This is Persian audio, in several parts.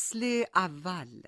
فصل اول.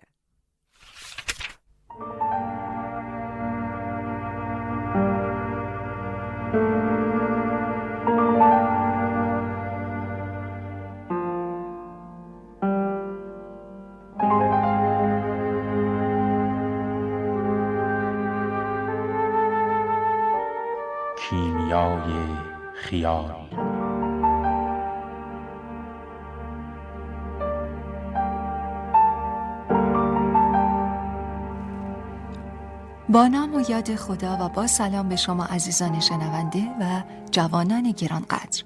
با نام و یاد خدا و با سلام به شما عزیزان شنونده و جوانان گرانقدر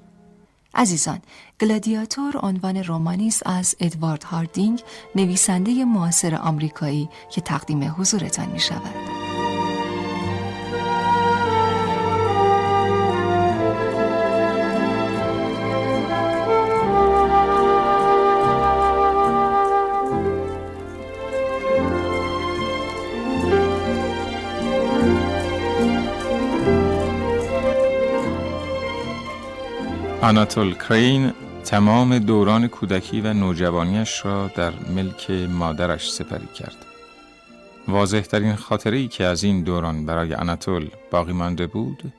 عزیزان گلادیاتور عنوان رومانی است از ادوارد هاردینگ نویسنده معاصر آمریکایی که تقدیم حضورتان می شود. آناتول کرین تمام دوران کودکی و نوجوانیش را در ملک مادرش سپری کرد. واضح ترین خاطره که از این دوران برای آناتول باقی مانده بود،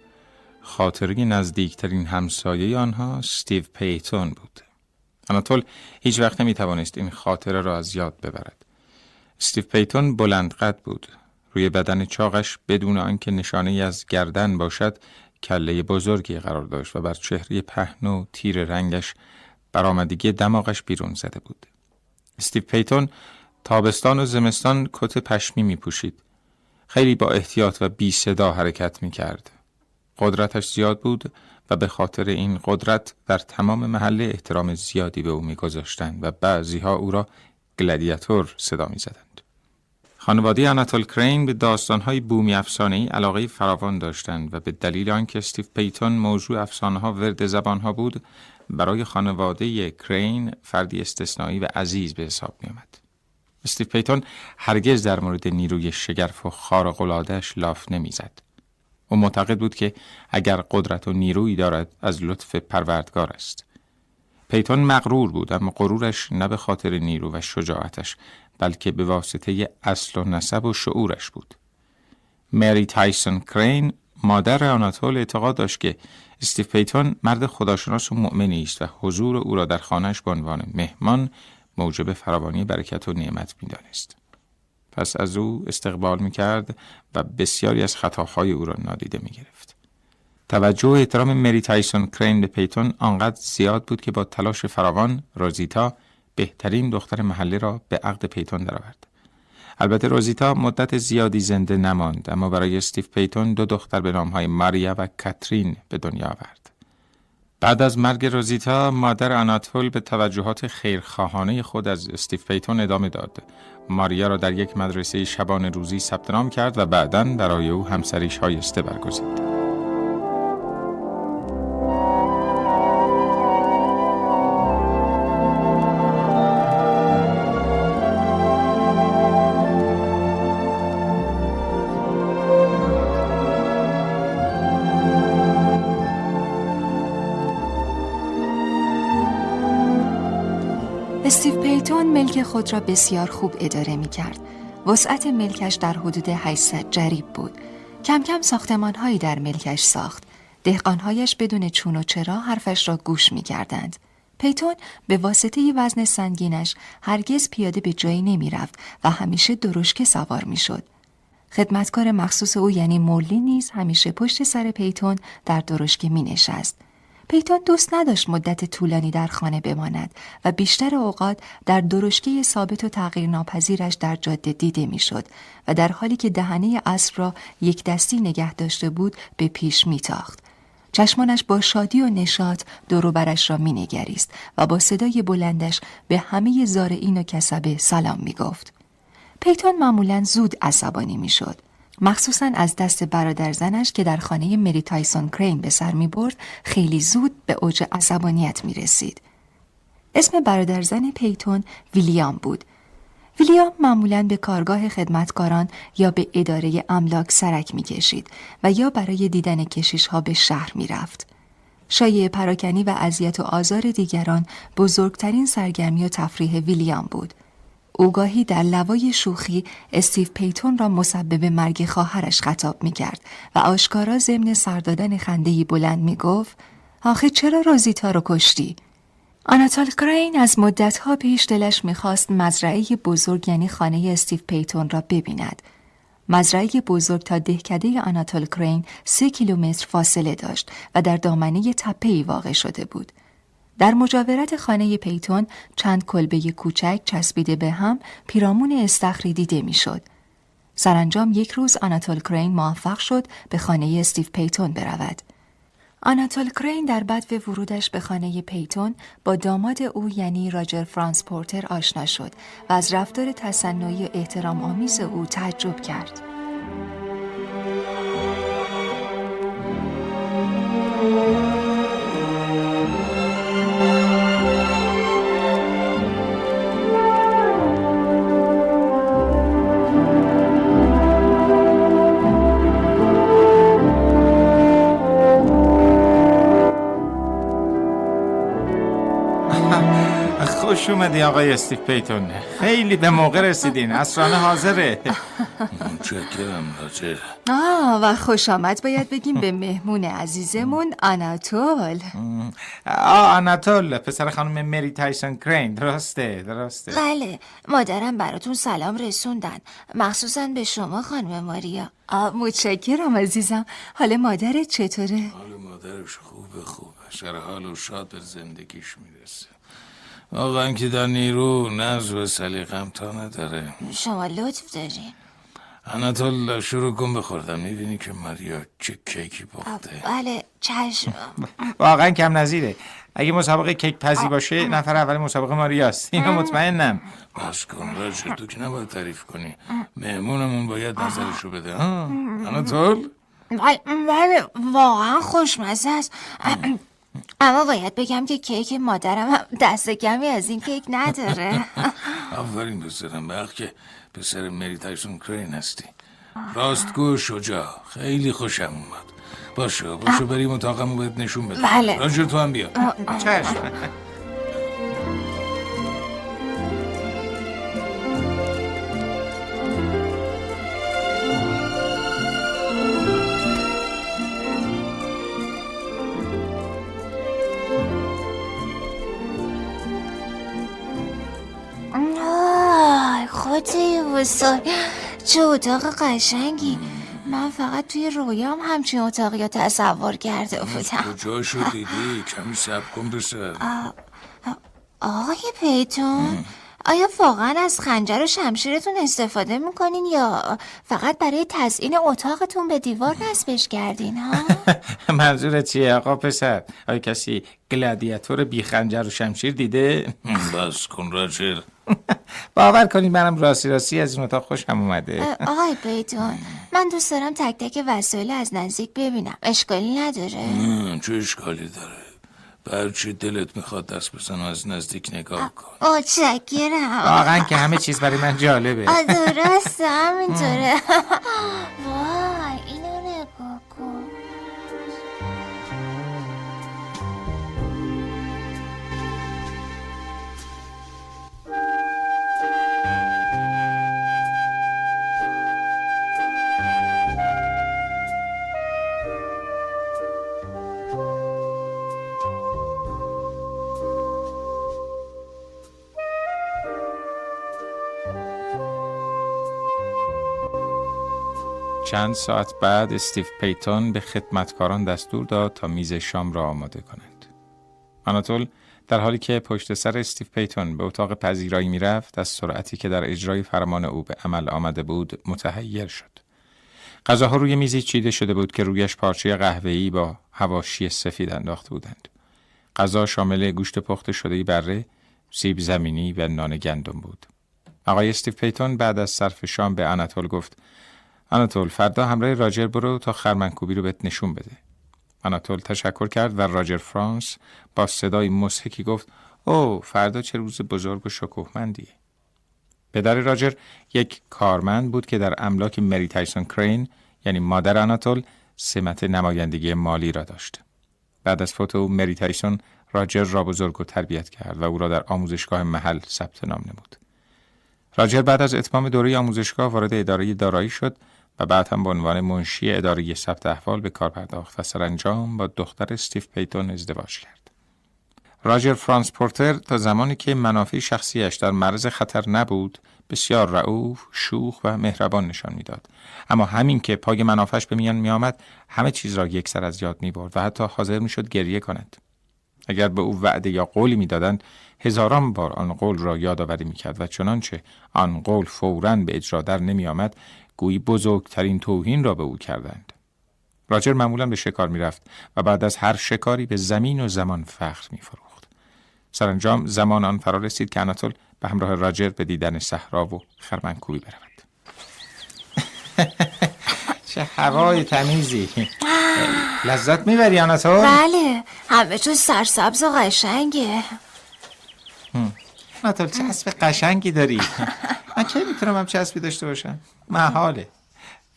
خاطره نزدیکترین همسایه آنها ستیو پیتون بود. آناتول هیچ وقت نمی توانست این خاطره را از یاد ببرد. ستیو پیتون بلند قد بود. روی بدن چاقش بدون آنکه نشانه از گردن باشد کله بزرگی قرار داشت و بر چهره پهن و تیره رنگش برآمدگی دماغش بیرون زده بود. استیو پیتون تابستان و زمستان کت پشمی می پوشید. خیلی با احتیاط و بی صدا حرکت می کرد. قدرتش زیاد بود و به خاطر این قدرت در تمام محله احترام زیادی به او می گذاشتن و بعضی ها او را گلادیاتور صدا می زدند. خانواده آناتول کرین به داستانهای بومی افسانه‌ای علاقه فراوان داشتند و به دلیل آنکه استیو پیتون موضوع افسانه ها ورد زبانها بود برای خانواده کرین فردی استثنایی و عزیز به حساب می آمد. استیو پیتون هرگز در مورد نیروی شگرف و خارق لاف نمی‌زد. او معتقد بود که اگر قدرت و نیرویی دارد از لطف پروردگار است. پیتون مغرور بود اما غرورش نه به خاطر نیرو و شجاعتش بلکه به واسطه اصل و نسب و شعورش بود. مری تایسون کرین مادر آناتول اعتقاد داشت که استیو پیتون مرد خداشناس و مؤمنی است و حضور او را در خانهش به عنوان مهمان موجب فراوانی برکت و نعمت می‌دانست. پس از او استقبال می کرد و بسیاری از خطاهای او را نادیده می گرفت. توجه و احترام مری تایسون کرین به پیتون آنقدر زیاد بود که با تلاش فراوان روزیتا بهترین دختر محله را به عقد پیتون درآورد. البته روزیتا مدت زیادی زنده نماند اما برای استیف پیتون دو دختر به نامهای ماریا و کاترین به دنیا آورد. بعد از مرگ روزیتا مادر آناتول به توجهات خیرخواهانه خود از استیف پیتون ادامه داد. ماریا را در یک مدرسه شبان روزی ثبت نام کرد و بعدا برای او همسری شایسته برگزید. خود را بسیار خوب اداره می کرد. وسعت ملکش در حدود 800 جریب بود. کم کم ساختمان هایی در ملکش ساخت. دهقانهایش بدون چون و چرا حرفش را گوش می کردند. پیتون به واسطه وزن سنگینش هرگز پیاده به جایی نمی رفت و همیشه درشکه سوار می شد. خدمتکار مخصوص او یعنی مولی نیز همیشه پشت سر پیتون در درشکه می نشست. پیتون دوست نداشت مدت طولانی در خانه بماند و بیشتر اوقات در درشکه ثابت و تغییر ناپذیرش در جاده دیده می‌شد و در حالی که دهنه اسب را یک دستی نگه داشته بود به پیش میتاخت. چشمانش با شادی و نشاط دوروبرش را مینگریست و با صدای بلندش به همه زارعین و کسبه سلام می‌گفت. پیتون معمولا زود عصبانی می‌شد. مخصوصا از دست برادر زنش که در خانه مری تایسون کرین به سر می برد خیلی زود به اوج عصبانیت می رسید. اسم برادر زن پیتون ویلیام بود. ویلیام معمولا به کارگاه خدمتکاران یا به اداره املاک سرک می کشید و یا برای دیدن کشیش ها به شهر می رفت. شایع پراکنی و اذیت و آزار دیگران بزرگترین سرگرمی و تفریح ویلیام بود. اوگاهی در لوای شوخی استیو پیتون را مسبب مرگ خواهرش خطاب می کرد و آشکارا ضمن سردادن خندهی بلند می گفت آخه چرا روزیتا رو کشتی؟ آناتول کرین از مدتها پیش دلش می‌خواست مزرعه بزرگ یعنی خانه استیو پیتون را ببیند. مزرعه بزرگ تا دهکده آناتول کرین سه کیلومتر فاصله داشت و در دامنه تپه‌ای واقع شده بود. در مجاورت خانه پیتون چند کلبه کوچک چسبیده به هم پیرامون استخری دیده می‌شد. سرانجام یک روز آناتول کرین موفق شد به خانه استیو پیتون برود. آناتول کرین در بدو ورودش به خانه پیتون با داماد او یعنی راجر فرانس پورتر آشنا شد و از رفتار تصنعی احترام آمیز او تعجب کرد. خوش اومدی آقای استیف پیتون. خیلی به موقع رسیدین. اسرانه حاضره. متشکرم راجر آه و خوش آمد. باید بگیم به مهمون عزیزمون آناتول. آه آناتول پسر خانم مری تایسون کرین. درسته درسته. بله مادرم براتون سلام رسوندن. مخصوصا به شما خانم ماریا. آه متشکرم عزیزم. حال مادرت چطوره؟ حال مادرش خوبه خوبه. سر حال و شاد به زندگیش می‌رسه. واقعا که در نیرو نظر و سلیقم تا نداره. شما لطف دارین. اناتول شروع کن بخوردم. می‌بینی که ماریا چه کیکی پخته. بله چشم. واقعا کم نظیره اگه مسابقه کیک پزی باشه نفر اول مسابقه ماریاست. اینو مطمئنم. بس کن راجر تو که نباید تعریف کنی. مهمونمون باید نظرشو بده. ها؟ اناتول؟ بله واقعا خوشمزه است. اما باید بگم که کیک مادرم هم دست کمی از این کیک نداره. آفرین پسرم وقت که پسر مری تایسون کرین هستی. راستگو شجاع خیلی خوشم اومد. باشه باشه بریم اتاقمو بهت نشون بده بله. راجر تو هم بیا. چشم. بزرگ چه اتاق قشنگی. من فقط توی رویام همچین اتاقی رو تصور کرده بودم. کجاشو دیدی کمی سب کن پسر. آقای پیتون. آیا واقعا از خنجر و شمشیرتون استفاده می‌کنین یا فقط برای تزیین اتاقتون به دیوار نصبش کردین ها؟ منظورت چیه آقا پسر؟ آیا کسی گلادیاتور بی خنجر و شمشیر دیده؟ بس کن راجر باور کنید منم راستی راستی از این اتاق خوشم اومده. آقای پیتون من دوست دارم تک تک وسایل از نزدیک ببینم. اشکالی نداره. چه اشکالی داره؟ برچی دلت می‌خواد دست بزن و از نزدیک نگاه کن متشکرم. واقعا که همه چیز برای من جالبه. آه، درسته همینطوره. وای اینو نگاه کن. چند ساعت بعد استیو پیتون به خدمتکاران دستور داد تا میز شام را آماده کنند. آناتول در حالی که پشت سر استیو پیتون به اتاق پذیرایی می‌رفت از سرعتی که در اجرای فرمان او به عمل آمده بود متحیر شد. غذاها روی میزی چیده شده بود که رویش پارچه قهوه‌ای با هواشی سفید انداخته بودند. غذا شامل گوشت پخته شده بره، سیب زمینی و نان گندم بود. آقای استیو پیتون بعد از صرف شام به آناتول گفت آناتول فردا همراه راجر برو تا خرمنکوبی رو بهت نشون بده. آناتول تشکر کرد و راجر فرانس با صدای مضحکی گفت او فردا چه روز بزرگ و شکوهمندیه. پدر راجر یک کارمند بود که در املاک مری تایسون کرین یعنی مادر آناتول سمت نمایندگی مالی را داشت. بعد از فوت او مری تایسون راجر را بزرگ و تربیت کرد و او را در آموزشگاه محل ثبت نام نمود. راجر بعد از اتمام دوره آموزشگاه وارد اداره دارایی شد و بعد هم به عنوان منشی اداره ثبت احوال به کار پرداخت و سرانجام با دختر استیف پیتون ازدواج کرد. راجر فرانس پورتر تا زمانی که منافع شخصیش در معرض خطر نبود بسیار رعوف، شوخ و مهربان نشان می‌داد. اما همین که پای منافعش به میان می آمد همه چیز را یک سر از یاد می برد و حتی حاضر می شد گریه کند. اگر به او وعده یا قولی می‌دادند هزاران بار آن قول را یادآوری می‌کرد و چنانچه آن قول فورا به اجرا در نمی آمد گویی بزرگترین توهین را به او کردند. راجر معمولا به شکار می‌رفت و بعد از هر شکاری به زمین و زمان فخر میفروخت. سرانجام زمان آن فرا رسید که اناتول به همراه راجر به دیدن صحرا و خرمنکوبی برود. چه هوای تمیزی. لذت می‌بری آناتول؟ بله همه جور سرسبز و قشنگه. آناتول چسب قشنگی داری؟ من کی می‌تونم هم چسبی داشته باشم؟ محاله.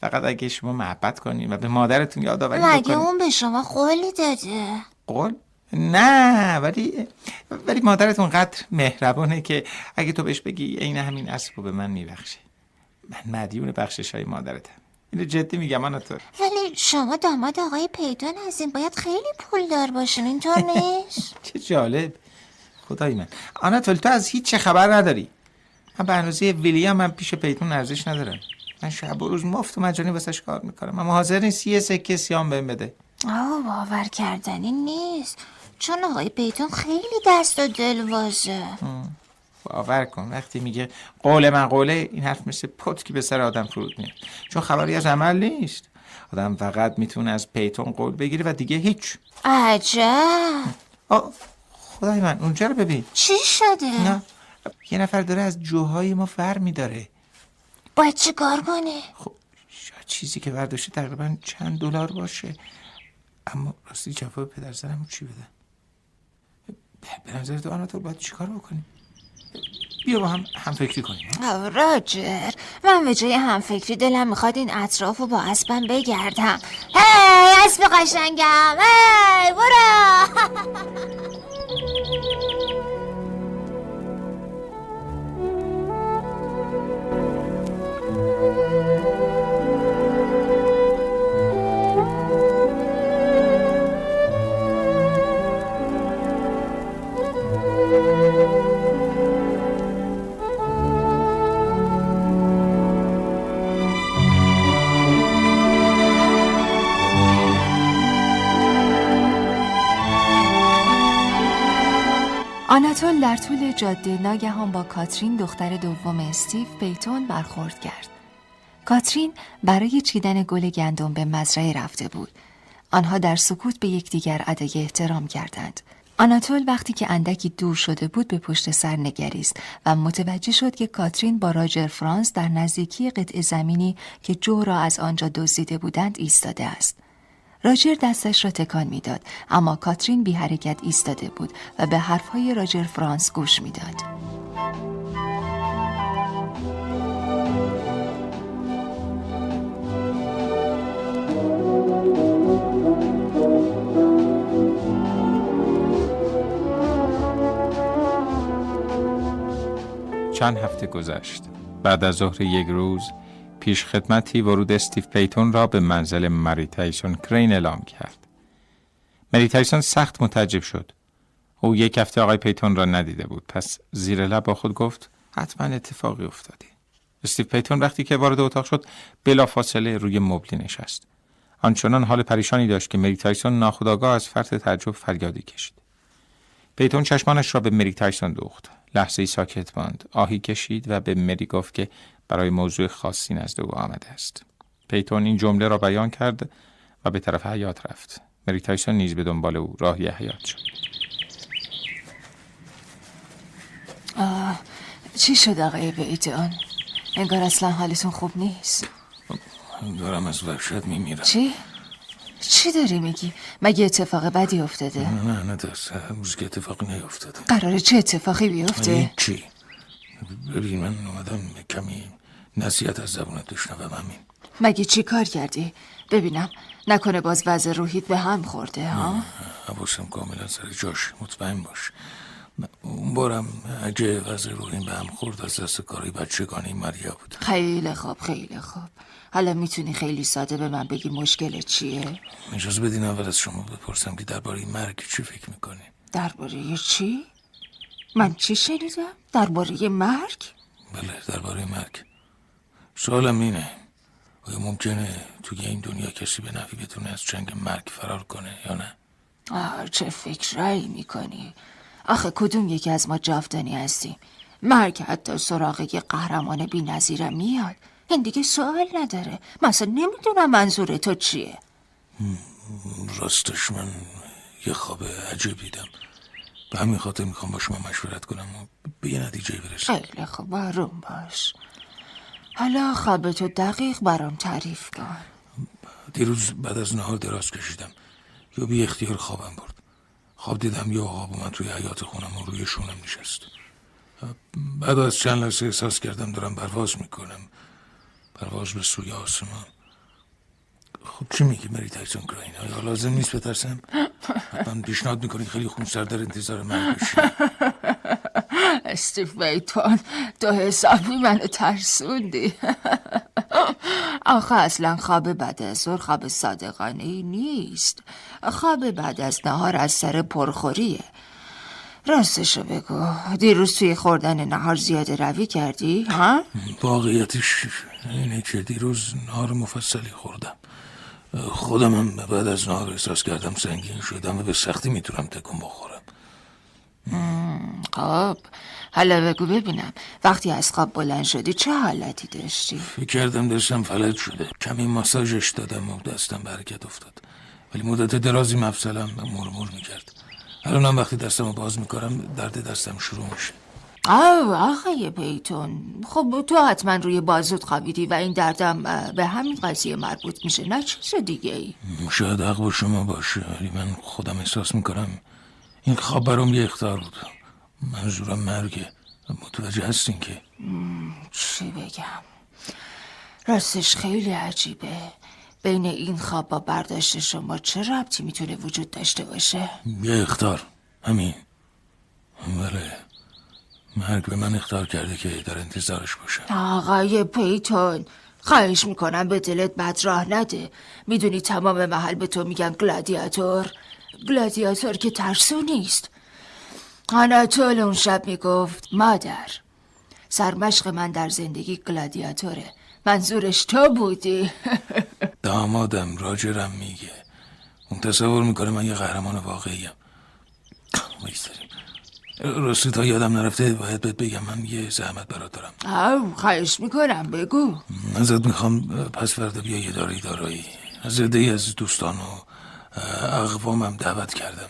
فقط اگه شما محبت کنین و به مادرتون یادآوری مگه بکنین. اون به شما قولی داده؟ قول؟ نه ولی ولی مادرتون قدر مهربانه که اگه تو بهش بگی عین همین اسب رو به من میبخشه. من مدیون بخشش های مادرتم. اینو جدی میگم آناتول ولی شما داماد آقای پیتون هستین. باید خیلی پول دار باشین. اینطور نیست؟ چه جالب. خدای من. آناتول تو از هیچ چه خبر نداری. من به اندازه ویلیام من پیش پیتون ارزش ندارم. من شب و روز مفت و مجانی واسش کار می‌کنم. اما حاضر نیست یه سکه سیام بهم بده. آه باور کردنی نیست. چون آقای پیتون خیلی دست و دلوازه باور کن. وقتی میگه قول من قوله این حرف مثل پتکی به سر آدم فرود میاد. چون خبری از عمل نیست. آدم فقط می‌تونه از پیتون قول بگیره و دیگه هیچ. عجب. آه خدای من اونجا رو ببین. چی شده؟ نه یه نفر داره از جوهای ما فر میداره باید چی کار کنی؟ خب شاید چیزی که برداشته تقریبا چند دلار باشه. اما راستی جواب پدر زنم چی بده؟ به نظر تو آناتول باید چیکار بکنیم؟ بیا با هم هم فکری کنیم راجر من به جای همفکری دلم می‌خواد این اطراف رو با اسبم بگردم. هی اسب قشنگم. هی برو. طول جاده ناگهان با کاترین دختر دوم استیو پیتون برخورد کرد. کاترین برای چیدن گل گندم به مزرعه رفته بود. آنها در سکوت به یکدیگر ادای احترام کردند. آناتول وقتی که اندکی دور شده بود به پشت سر نگریست و متوجه شد که کاترین با راجر فرانس در نزدیکی قطع زمینی که جو را از آنجا دزدیده بودند ایستاده است. راجر دستش را تکان می‌داد اما کاترین بی حرکت ایستاده بود و به حرفهای راجر فرانس گوش می‌داد. چند هفته گذشت بعد از ظهر یک روز پیش خدمتی ورود استیو پیتون را به منزل مری تایسون کرین اعلام کرد. مری تایسون سخت متعجب شد. او یک هفته آقای پیتون را ندیده بود. پس زیر لب با خود گفت حتما اتفاقی افتاده. استیو پیتون وقتی که وارد اتاق شد بلافاصله روی مبلی نشست. آنچنان حال پریشانی داشت که مری تایسون ناخودآگاه از فرط تعجب فریادی کشید. پیتون چشمانش را به مری تایسون دوخت. لحظه ای ساکت ماند. آهی کشید و به مری گفت که برای موضوع خاصی نزد او آمده است پیتون این جمله را بیان کرد و به طرف حیات رفت مری تایسون نیز به دنبال او راهی حیات شد چی شد آقای بیتون؟ انگار اصلا حالتون خوب نیست دارم از وحشت میمیرم چی؟ چی داری میگی؟ مگه اتفاق بدی افتاده؟ نه نه نه دست هنوز که اتفاقی نیفتاده قراره چه اتفاقی بیفته؟ چی ببین من اومدم کمی نصیحت از زبونت بشنوم همین مگه چی کار کردی؟ ببینم نکنه باز وضع روحیت به هم خورده ها؟ حواسم کاملا سر جاش مطمئن باش اون بارم اگه وضع روحیم به هم خورد از دست کاری بچگانه ماریا بود خیلی خوب خیلی خوب حالا می‌تونی خیلی ساده به من بگی مشکل چیه؟ اجازه بدین اول از شما بپرسم که درباره مرگ چی فکر می‌کنی درباره چی؟ من چی شنیدم؟ درباره مرگ؟ بله درباره مرگ سوالم اینه. آیا ممکنه توی این دنیا کسی به نفی بتونه از جنگ مرگ فرار کنه یا نه؟ آه چه فکرایی می‌کنی؟ آخه کدوم یکی از ما جاودانی هستیم؟ مرگ حتی سراغ یه قهرمان بی نظیره میاد. این دیگه سوال نداره. مثلا نمی‌دونم منظور تو چیه. راستش من یه خواب عجیب دیدم. به همین خاطر می‌خوام با شما مشورت کنم و به یه نتیجه برسم. خیلی خوب آروم باش. حالا خواب تو دقیق برام تعریف کن. دیروز بعد از نهار دراز کشیدم. یا بی اختیار خوابم برد. خواب دیدم یه آقا من توی حیات خونم و روی شونم نشست. بعد از چند لحظه احساس کردم دارم پرواز می‌کنم. پرواز به سوی آسمان. خب چی میگی مری تایسون کراین؟ آیا لازم نیست بترسم؟ من پیشنهاد می‌کنی خیلی خونسر در انتظار مرگ بشی استیف بیتون تو حسابی منو ترسوندی. آخه اصلا خواب بعد از ظهر خواب صادقانه ای نیست. خواب بعد از نهار از سر پرخوریه. راستشو بگو دیروز توی خوردن نهار زیاده روی کردی ها؟ واقعیتش اینه که دیروز نهار مفصلی خوردم. خودم هم بعد از نهار احساس کردم سنگین شدم و به سختی می‌تونم تکون بخورم. خب. حالا بگو ببینم. وقتی از خواب بلند شدی چه حالتی داشتی؟ فکر کردم دستم فلج شده. کمی ماساژش دادم و دستم به حرکت افتاد. ولی مدت درازی مفصلم مرمور می‌کرد. الانم وقتی دستم رو باز می‌کنم درد دستم شروع میشه. آه آقای پیتون. خب تو حتما روی بازوت خوابیدی و این دردم به همین قضیه مربوط میشه. نه چیز دیگه ای؟ شاید حق با شما باشه ولی من خودم احساس می‌کنم این خواب برام یه اختار بود. منظورم مرگه متوجه هستین که؟ چی بگم؟ راستش خیلی عجیبه. بین این خواب با برداشت شما چه ربطی می‌تونه وجود داشته باشه؟ یه اختار. همین. بله. مرگ به من اختار کرده که در انتظارش باشم آقای پیتون خواهش می‌کنم به دلت بد راه نده. می‌دونی تمام محل به تو میگن گلادیاتور. گلادیاتور که ترسو نیست. آناتول اون شب می‌گفت مادر سرمشق من در زندگی گلادیاتوره. منظورش تو بودی. دامادم راجرم میگه. اون تصور می‌کنه من یه قهرمان واقعیم. راستی تا یادم نرفته باید بهت بگم من یه زحمت برات دارم. آو خواهش می‌کنم بگو. ازت می‌خوام پس فردا بیا یه داری دارایی. از ای از دوستان و اقوامم دعوت کردم.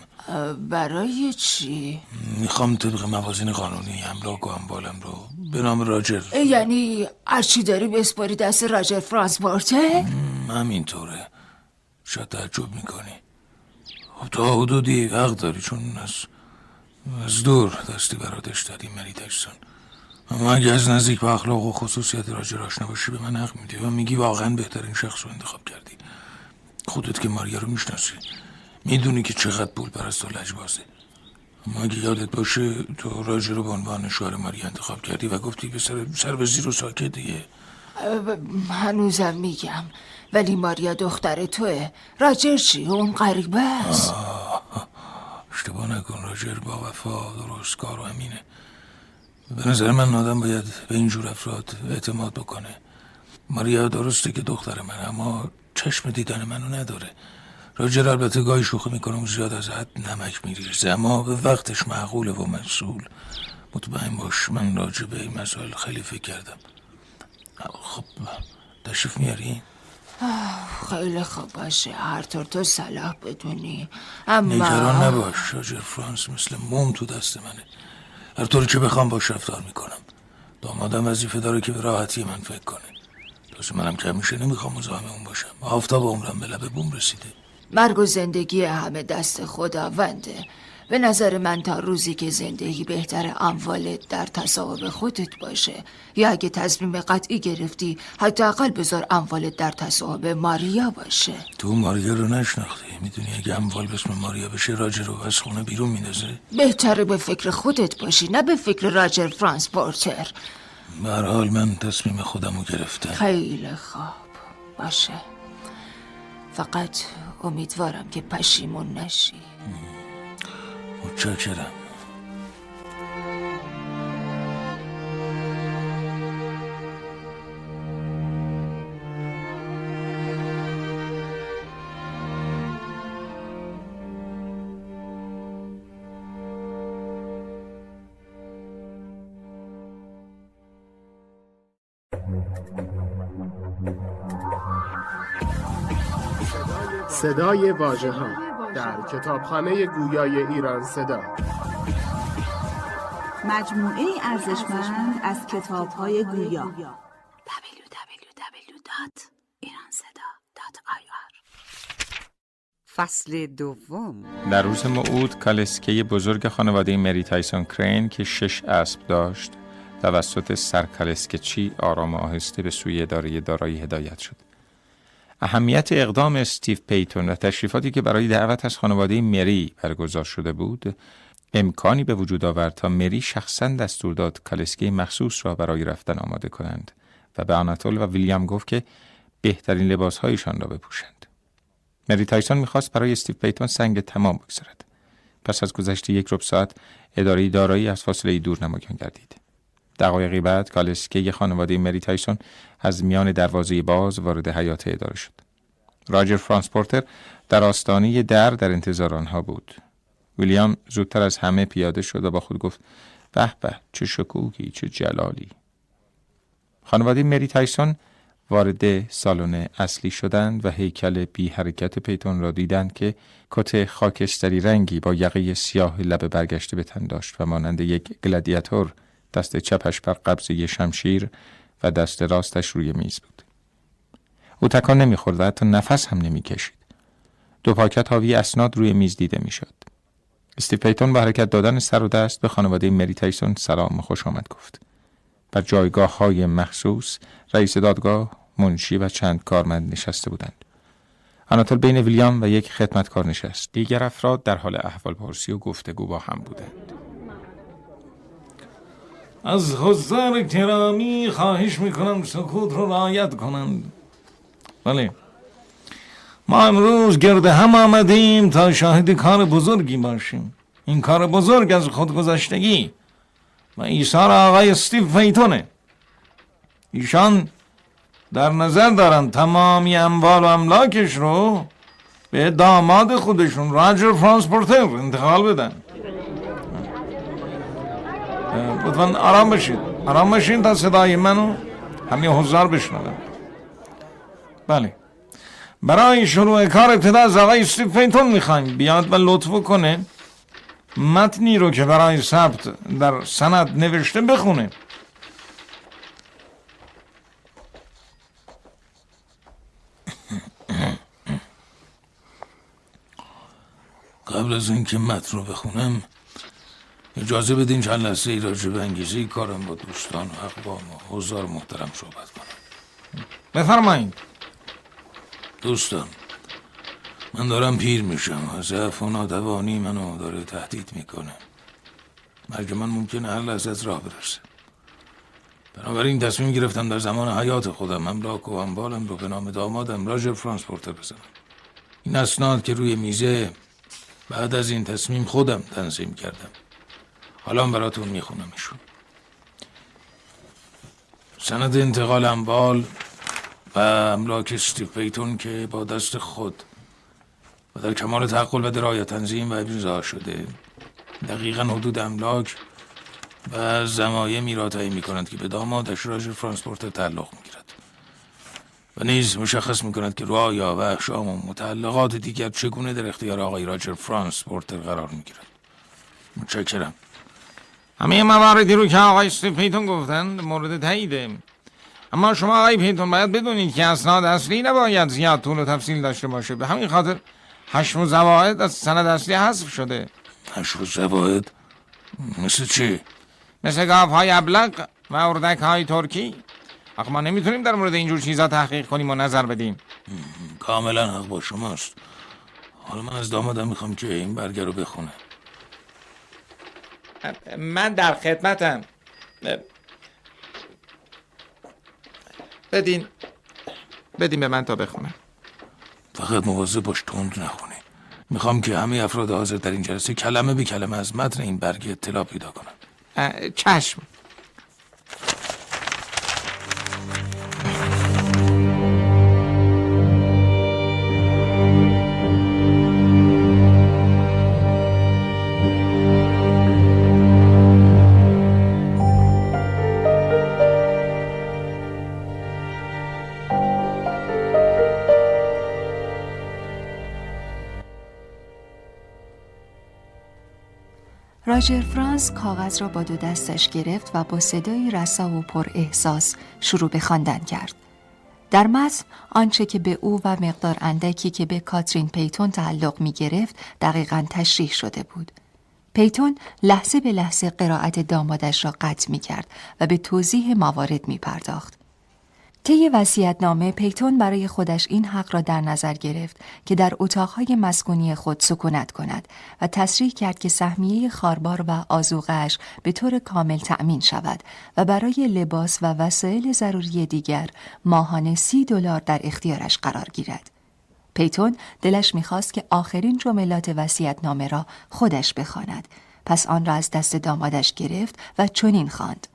برای چی؟ می‌خوام طبق موازین قانونی املاک و اموالم رو به نام راجر. یعنی هرچی داری بسپاری دست راجر فرانسپورته؟ همینطوره. شاید تعجب می‌کنی. خب تا حدودی حق داری چون از از دور دستی براتش دادی مری تجسون اما اگه از نزدیک به اخلاق و خصوصیت راجر آشنا باشی به من حق میدی و میگی واقعا بهترین شخص رو انتخاب کردی. خودت که ماریا رو می‌شناسی. می‌دونی که چقدر پول پرست و لجبازه اما اگه یادت باشه تو راجر رو به عنوان شوهر ماریا انتخاب کردی و گفتی به سر, سر به زیر و ساکت دیگه. هنوزم میگم. ولی ماریا دختر توه. راجر چی؟ اون غریبه است. اشتباه نکن راجر با وفا درست کار و همینه به نظر من آدم باید به اینجور افراد اعتماد بکنه. ماریا درسته که دختر من اما چشم دیدن منو نداره. راجر البته گاهی شوخی می‌کنه و زیاد از حد نمک میریزه. اما به وقتش معقوله و مسئول. مطمئن باش من راجع به این مسائل خیلی فکر کردم. خب تشریف میاری؟ خیلی خوب باشه هر طور تو صلاح بدونی. اما نگران نباش راجر فرانس مثل موم تو دست منه. هر طوری که بخوام باش رفتار می‌کنم؟ دامادم وظیفه داره که به راحتی من فکر کنه. تازه منم که همیشه نمی‌خوام مزاحم اون باشم. آفتاب عمرم به لب بوم رسیده. مرگ و زندگی همه دست خداونده. به نظر من تا روزی که زندگی بهتر اموالت در تصاحب خودت باشه. یا اگه تصمیم قطعی گرفتی حداقل بذار اموالت در تصاحب ماریا باشه. تو ماریا رو نشناختی؟ می‌دونی اگه اموال به اسم ماریا بشه راجر رو از خونه بیرون میندازه؟ بهتره به فکر خودت باشی نه به فکر راجر فرانسپورتر به هر حال من تصمیم خودم رو گرفتم. خیلی خوب. باشه. فقط امیدوارم که پشیمون نشی. متشکرم. صدای واژه ها در کتابخانه گویای ایران صدا. مجموعه ارزشمند از کتاب‌های گویا. www.iranseda.ir فصل دوم. در روز موعود کالسکه بزرگ خانواده مری تایسون کرین که شش اسب داشت توسط سر کالسکچی آرام آهسته به سوی اداره دارایی هدایت شد. اهمیت اقدام استیو پیتون و تشریفاتی که برای دعوت از خانواده مری برگزار شده بود امکانی به وجود آورد تا مری شخصا دستور داد کالسکه مخصوص را برای رفتن آماده کنند و به آناتول و ویلیام گفت که بهترین لباسهایشان را بپوشند. مری تایسون می‌خواست برای استیو پیتون سنگ تمام بگذارد. پس از گذشت یک ربع ساعت اداره دارایی از فاصله دور نمایان گردید. دقایقی بعد کالسکه خانواده مری تایسون از میان دروازه باز وارد حیاط اداره شد. راجر فرانس پورتر در آستانه در در انتظار آنها بود. ویلیام زودتر از همه پیاده شد و با خود گفت به به چه شکوهی چه جلالی. خانواده مری تایسون وارد سالن اصلی شدند و هیکل بی حرکت پیتون را دیدند که کت خاکستری رنگی با یقه سیاه لب برگشته به تن داشت و مانند یک گلادیاتور دست چپش بر قبضه شمشیر و دست راستش روی میز بود. او تکان نمی‌خورد و حتی نفس هم نمی‌کشید. دو پاکت حاوی اسناد روی میز دیده می‌شد. استیو پیتون با حرکت دادن سر و دست به خانواده مری تایسون سلام و خوش آمد گفت. بر جایگاه های مخصوص رئیس دادگاه، منشی و چند کارمند نشسته بودند. آناتول بین ویلیام و یک خدمتکار نشست. دیگر افراد در حال احوال پرسی و گفتگو با هم بودند. از حضار کرامی خواهش می‌کنم سکوت رو رعایت کنند. بله ما امروز گرد هم آمدیم تا شاهد کار بزرگی باشیم. این کار بزرگ از خودگذشتگی و ایثار آقای استیو فیتونه ایشان در نظر دارن تمامی اموال و املاکش رو به داماد خودشون راجر فرانسپورتر انتقال بدن. لطفا آرام باشید آرام باشین تا صدای منو همین حضار بشنون بله. برای شروع کار ابتدا از آقای استیو فینتون می‌خوایم. بیاد و لطف کنه. متنی رو که برای ثبت در سند نوشته بخونه. قبل از اینکه متن رو بخونم اجازه بدین چند لحظه ای راجع به انگیزه کارم با دوستان و اقوام و حضار محترم صحبت کنم. بفرمایید. دوستان من دارم پیر میشم. و ضعف و نادوانی منو داره تهدید می‌کنه. مرگ من ممکنه هر لحظه از راه برسه بنابراین تصمیم گرفتم در زمان حیات خودم املاک و اموالم رو به نام دامادم راجر فرانسپورتر بزنم. این اسناد که روی میزه بعد از این تصمیم خودم تنظیم کردم. حالا براتون می‌خونم ایشون. سند انتقال اموال و املاک استیو پیتون که با دست خود و در کمال تعقل و درایت تنظیم و امضا شده. دقیقا حدود املاک و زمایمی را تعیین می کنند که به دامادش راجر فرانسپورتر تعلق می گیرد. و نیز مشخص می کند که رعایا و احشام و متعلقات دیگر چگونه در اختیار آقای راجر فرانسپورتر قرار می گیرد. متشکرم. همه مواردی رو که آقای استیو پیتون گفتند مورد تاییده اما شما آقای پیتون باید بدونید که اسناد اصلی نباید زیاد طول و تفصیل داشته باشه به همین خاطر حشم و زواید از سند اصلی حذف شده نشو زواید مثل چی؟ مثل گاف های ابلق و اردک های ترکی آخه ما نمی‌تونیم در مورد اینجور چیزا تحقیق کنیم و نظر بدیم کاملا حق با شماست حالا من از دامادم می‌خوام که این برگه رو بخونه من در خدمتم. بدین بدین به من تا بخونم. فقط مواظب باش تند نخونی. می‌خوام که همه افراد حاضر در این جلسه کلمه به کلمه از متن این برگه اطلاع پیدا کنن. چشم. راجر فرانس کاغذ را با دو دستش گرفت و با صدایی رسا و پر احساس شروع به خواندن کرد. در متن آنچه که به او و مقدار اندکی که به کاترین پیتون تعلق می گرفت دقیقا تشریح شده بود. پیتون لحظه به لحظه قرائت دامادش را قطع می کرد و به توضیح موارد می پرداخت. طی وصیت‌نامه پیتون برای خودش این حق را در نظر گرفت که در اتاقهای مسکونی خود سکونت کند و تصریح کرد که سهمیه خاربار و آزوغش به طور کامل تأمین شود و برای لباس و وسایل ضروری دیگر ماهانه سی دلار در اختیارش قرار گیرد. پیتون دلش می‌خواست که آخرین جملات وصیت‌نامه را خودش بخواند پس آن را از دست دامادش گرفت و چنین خواند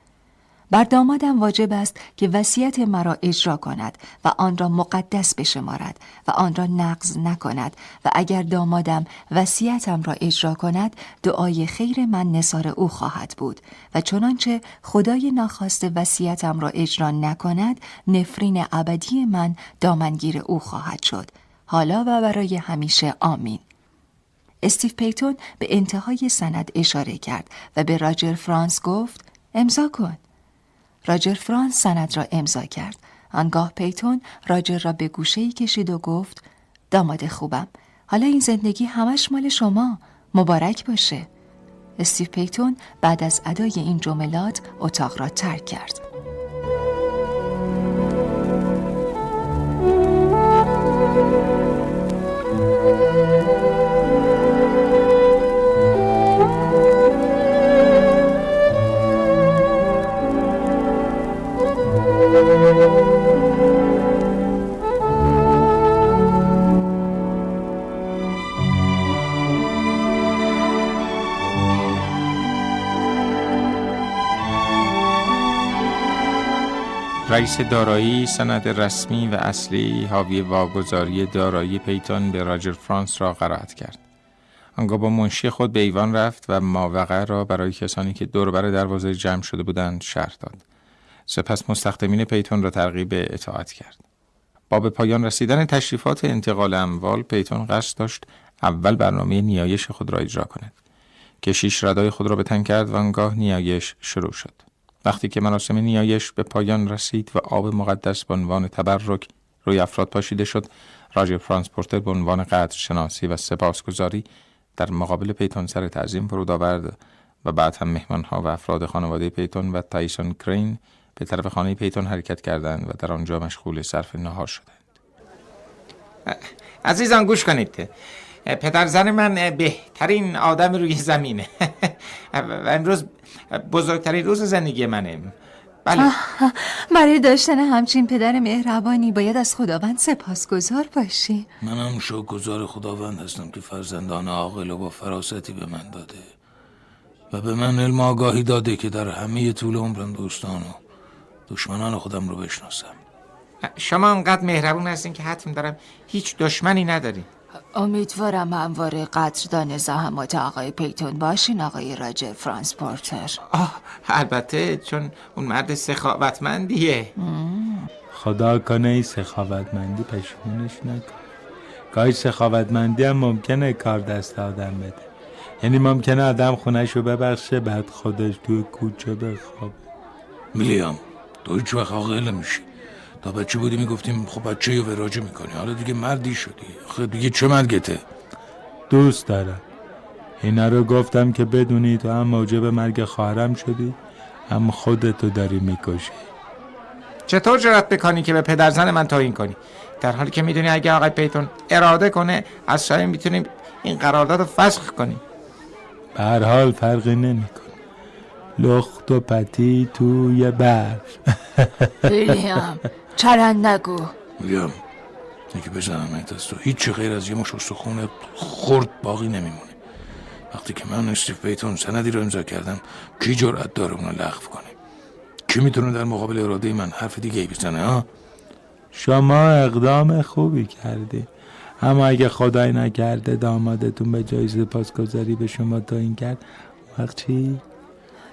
بر دامادم واجب است که وصیت مرا اجرا کند و آن را مقدس بشمارد و آن را نقض نکند و اگر دامادم وصیتم را اجرا کند دعای خیر من نصار او خواهد بود و چنانچه خدای ناخواسته وصیتم را اجرا نکند نفرین ابدی من دامنگیر او خواهد شد. حالا و برای همیشه آمین. استیو پیتون به انتهای سند اشاره کرد و به راجر فرانس گفت امضا کن. راجر فرانس سند را امضا کرد. آنگاه پیتون راجر را به گوشه کشید و گفت داماد خوبم. حالا این زندگی همش مال شما. مبارک باشه. استیو پیتون بعد از ادای این جملات اتاق را ترک کرد. رئیس دارایی سند رسمی و اصلی حاوی واگذاری دارایی پیتون به راجر فرانس را قرائت کرد. آنگاه با منشی خود به ایوان رفت و ماوقع را برای کسانی که دوربر دروازه جمع شده بودند شرح داد. سپس مستخدمین پیتون را ترغیب به اطاعت کرد. با به پایان رسیدن تشریفات انتقال اموال پیتون قصد داشت اول برنامه نیایش خود را اجرا کند. کشیش ردای خود را به تن کرد و آنگاه نیایش شروع شد. وقتی که مراسم نیایش به پایان رسید و آب مقدس به عنوان تبرک روی افراد پاشیده شد راجر فرانس پورتر به عنوان قدر شناسی و سپاسگزاری در مقابل پیتون سر تعظیم فرود آورد و بعد هم مهمانها و افراد خانواده پیتون و تایسون کرین به طرف خانه پیتون حرکت کردند و در آنجا مشغول صرف نهار شدند. عزیزان گوش کنید. پدر زن من بهترین آدم روی زمینه. و امروز بزرگترین روز زندگی منه. بله. برای داشتن همچین پدر مهربانی باید از خداوند سپاسگزار باشی. منم شکرگزار خداوند هستم که فرزندان عاقل و با فراستی به من داده. و به من علم آگاهی داده که در همه طول عمرم دوستان و دشمنان خودم رو بشناسم. شما انقدر مهربون هستین که حتم دارم هیچ دشمنی نداری امیدوارم همواره قدردان زحمات آقای پیتون باشین آقای راجر فرانس پورتر. آه البته چون اون مرد سخاوتمندیه. خدا کنه این سخاوتمندی پشیمونش نکن. گاهی سخاوتمندی هم ممکنه کار دست آدم بده. یعنی ممکنه آدم خونش رو ببخشه بعد خودش توی کوچه بخوابه. میلیام تو هیچ وقت عاقل میشی تا بچه بودی می‌گفتیم خب بچه یو وراجه می‌کنی. حالا دیگه مردی شدی. خب دیگه چه مرگته؟ دوست دارم. اینا رو گفتم که بدونی تو هم موجب مرگ خواهرم شدی هم خودتو داری می‌کشی. چطور جرات بکنی که به پدرزن من توهین کنی؟ در حالی که می‌دونی اگه آقای پیتون اراده کنه از شاید می‌تونیم این قرارداد رو فسخ کنیم. به هر حال فرقی نمی‌کنه. لخت و پتی توی برف چرند نگو میگم یکی بزنم از تو هیچ غیر از یه مش استخون خرد باقی نمیمونه. وقتی که من استیف بیتون سندی رو امضا کردم کی جرأت داره اونو لغو کنه؟ کی می‌تونه در مقابل اراده من حرف دیگه ای بزنه ها؟ شما اقدام خوبی کردی. اما اگه خدای نکرده دامادتون به جای سپاسگزاری به شما تا این کرد وقت چی؟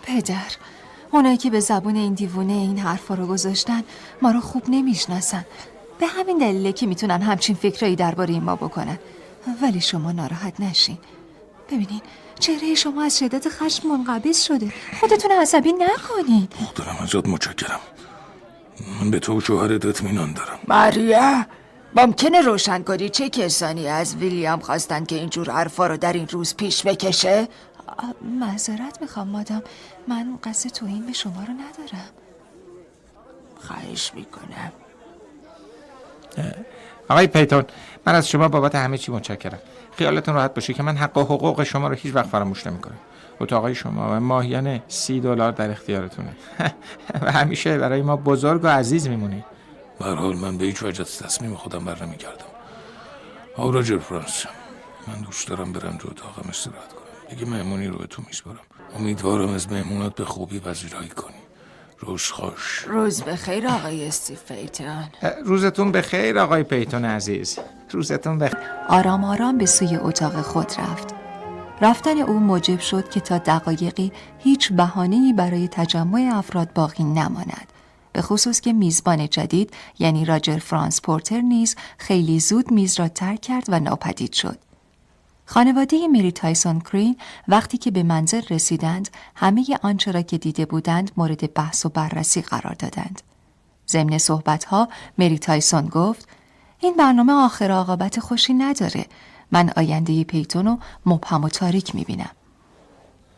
پدر اونایی که به زبون این دیوونه این حرفا رو گذاشتن ما رو خوب نمی‌شناسن. به همین دلیله که می‌تونن همچین فکرایی درباره ما بکنن. ولی شما ناراحت نشین. ببینین چهره شما از شدت خشم منقبض شده. خودتون عصبی نکنین. دارم ازت متشکرم. من به تو و شوهرت اطمینان دارم. ماریا ممکنه روشن کنی چه کسانی از ویلیام خواستن که اینجور حرفا رو در این روز پیش بکشه؟ معذرت می‌خوام مادام. من قصد توهین به شما رو ندارم. خواهش می‌کنم. آقای پیتون من از شما بابت همه چی متشکرم. خیالتون راحت باشه که من حق و حقوق شما رو هیچ وقت فراموش نمی‌کنم. اتاقای شما و ماهیانه سی دلار در اختیارتونه. و همیشه برای ما بزرگ و عزیز میمونی. به هر حال من به هیچ وجه از تصمیم خودم بر نمیگردم. آو راجر فرانس من دوست دارم برم تو اتاقم استراحت کنم. دیگه مهمونی رو به تو میسپارم. امیدوارم از مهمونات به خوبی پذیرایی کنی روز خوش. روز بخیر آقای استیفیتان روزتون به خیر آقای پیتون عزیز. روزتون به آرام آرام به سوی اتاق خود رفت. رفتن او موجب شد که تا دقایقی هیچ بهانه‌ای برای تجمع افراد باقی نماند. به خصوص که میزبان جدید یعنی راجر فرانس پورتر نیز خیلی زود میز را ترک کرد و ناپدید شد. خانواده مری تایسون کرین وقتی که به منزل رسیدند همه آنچه را که دیده بودند مورد بحث و بررسی قرار دادند. ضمن صحبتها مری تایسون گفت این برنامه آخر عاقبت خوشی نداره. من آینده پیتون رو مبهم و تاریک می‌بینم.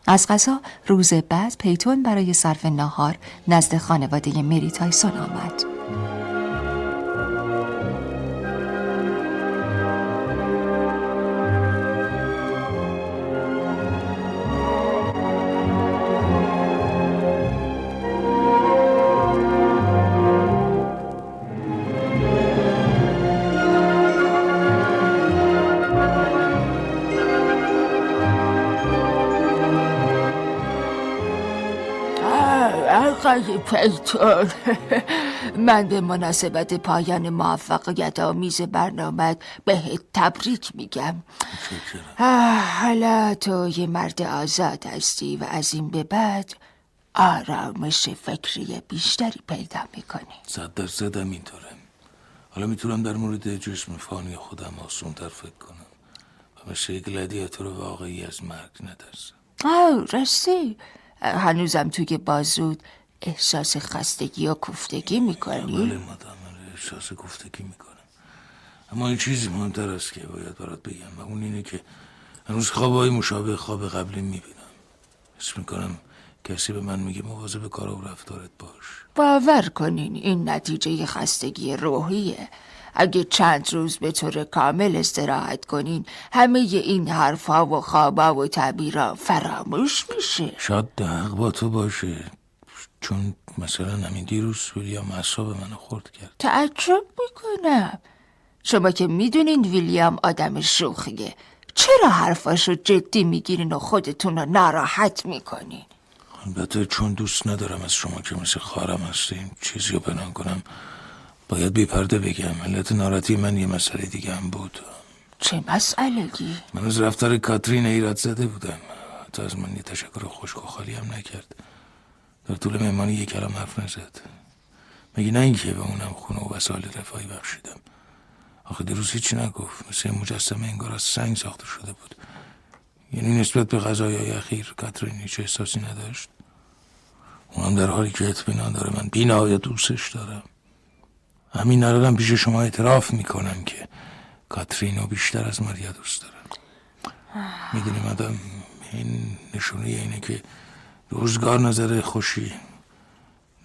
از قضا روز بعد پیتون برای صرف ناهار نزد خانواده مری تایسون آمد. آقای پیتون من به مناسبت پایان موفقیت آمیز برنامه بهت تبریک میگم. حالا تو یه مرد آزاد هستی و از این به بعد آرامش فکری بیشتری پیدا می‌کنی. صد درصد هم اینطوره. حالا می‌تونم در مورد جسم فانی خودم آسونتر فکر کنم. و مثل یک گلادیاتور واقعی از مرگ نترسم. آه راستی. هنوزم توی بازود احساس خستگی و کوفتگی می‌کنی؟ بله مادام احساس کوفتگی می‌کنم. اما این چیزی مهمتر است که باید برات بگم و اون اینه که هنوز خوابهای مشابه خواب قبلی می‌بینم. حس می‌کنم کسی به من میگه مواظب کار و رفتارت باش. باور کنین این نتیجه خستگی روحیه. اگه چند روز به طور کامل استراحت کنین همه این حرفها و خوابا و تعبیرها فراموش میشه. شاید حق با تو باشه. چون مثلا همین دیروز ویلیام اصاب منو خورد کرد. تعجب می‌کنم. شما که می‌دونین ویلیام آدم شوخیه. چرا حرفاشو جدی می‌گیرین و خودتون رو ناراحت می‌کنین؟ البته چون دوست ندارم از شما که مثل خواهرم هستیم چیزی رو پنهان کنم. باید بی پرده بگم. علت ناراحتی من یه مسئله دیگه هم بود. چه مسئله من از رفتار کاترین ایراد زده بودم. تا از من یه تشکر خشک و خالی هم نکرد. در طول مهمانی یک کلام حرف نزد. مگه نه اینکه به اونم خونه و وسایل رفاهی بخشیدم. آخه دیروز هیچی نگفت. مثل مجسمه انگار از سنگ ساخته شده بود. یعنی نسبت به غذای اخیر کاترین هیچ احساسی نداشت؟ اونم در حالی که اطمینان داره من بینهایت دوستش دارم. همین الانم پیش شما اعتراف می‌کنم که کاترینو بیشتر از ماریا دوست دارم. می‌دونی مدام این نشونه اینه که روزگار نظر خوشی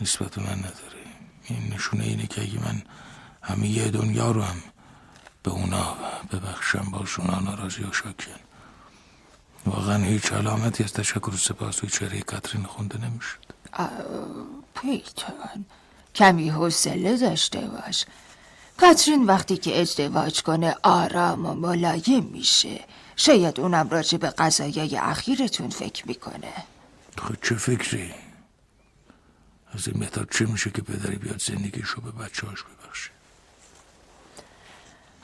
نسبت من نداره. این نشونه اینه که اگه من همه دنیا رو هم به اونا ببخشم باشون آنا راضی و شاکن واقعا هیچ علامتی از تشکر و سپاس توی چهره کاترین خونده نمی‌شد. پیتون کمی حوصله داشته باش. کاترین وقتی که ازدواج کنه آرام و ملایم میشه. شاید اونم راجع به قضایای اخیرتون فکر می‌کنه. خب چه فکری؟ از این بهتر چه میشه که پدری بیاد زندگیشو به بچه هاش ببخشه؟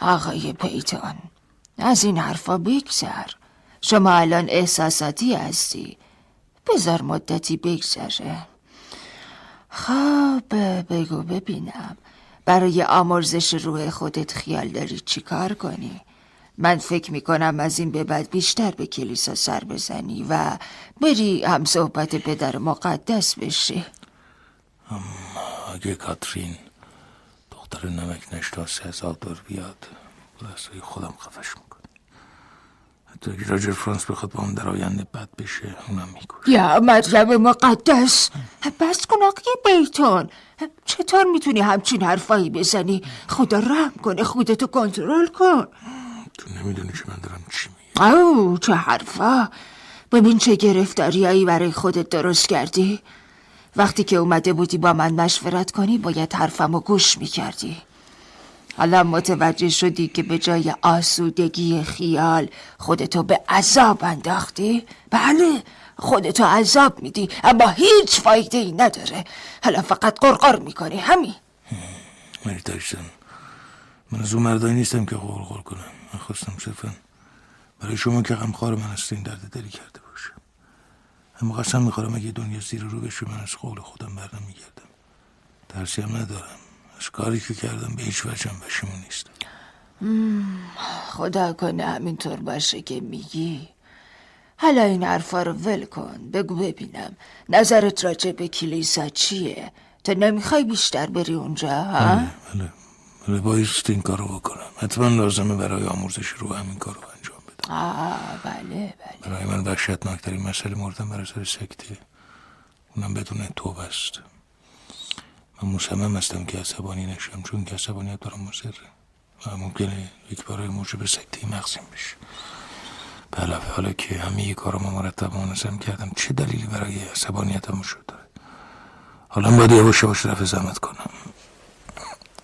آقای پیتون از این حرفا بگذر. شما الان احساساتی هستی. بذار مدتی بگذره. خب بگو ببینم. برای آمرزش روح خودت خیال داری چی کار کنی؟ من فکر می‌کنم از این به بعد بیشتر به کلیسا سر بزنی و بری هم صحبت پدر مقدس بشی اگه کاترین دختر نمک نشتا سه هزار دار بیاد بلسای خودم خفش می‌کنه. حتی اگه راجر فرانس بخواد با اون در آینده بد بشه اونم می‌کشه. یا مریم مقدس بس کن آقای بیتون. چطور می‌تونی همچین حرفایی بزنی؟ خدا رحم کنه خودتو کنترل کن. نمی‌دونی که من دارم چی میگم. او چه حرفا. ببین چه گرفتاریایی برای خودت درست کردی. وقتی که اومده بودی با من مشورت کنی باید حرفمو گوش می‌کردی. حالا متوجه شدی که به جای آسودگی خیال خودتو به عذاب انداختی؟ بله خودتو عذاب میدی اما هیچ فایده ای نداره. حالا فقط قرقر می‌کنی همین. من از اون مردایی نیستم که غرغر کنم. من خواستم صرفا برای شما که غمخوار من هستین درد دلی کرده باشم اما قسم می‌خورم اگه دنیا زیر رو بشه من از قول خودم بر نمیگردم ترسی هم ندارم. از کاری که کردم به هیچ وجه هم پشیمون نیستم. خدا کنه همینطور باشه که میگی. حالا این حرفا رو ول کن. بگو ببینم. نظرت راجع به کلیسا چیه؟ تو نمی‌خوای بیشتر بری اونجا ها؟ بله بله. بایست این کارو بکنم. حتما لازمه برای آموزش رو همین کارو انجام بدم آه بله بله. برای من وحشتناکترین مسئله مردن بر اثر سکته. اونم بدون توبه است. من مصمم هستم که عصبانی نشم چون که عصبانیت برام مضره. و ممکنه یک برای موجب سکته مغزیم بشه. علاوه حالا که همه کارم مرتب و منظم کردم چه دلیلی برای عصبانیتم وجود داره؟ حالا باید یواش یواش رفع زحمت کنم.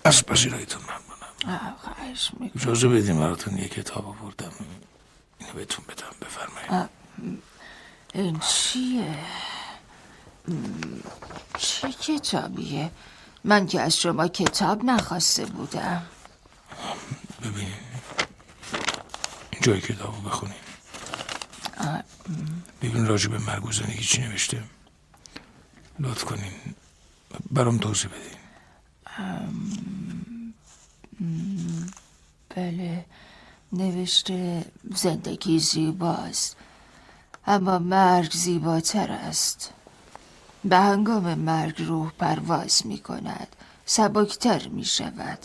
از پذیراییتون ممنونم خواهش می‌کنم. اجازه بدیم براتون یک کتاب آوردم اینو بهتون بدم بفرمایید این چیه؟ چه کتابیه؟ من که از شما کتاب نخواسته بودم ببینید اینجای کتاب رو بخونین ببین راجع به مرگ و زندگی چی نوشته لطف کنین برام توضیح بدین بله. نوشته زندگی زیباست. اما مرگ زیباتر است. به هنگام مرگ روح پرواز می کند سبکتر می شود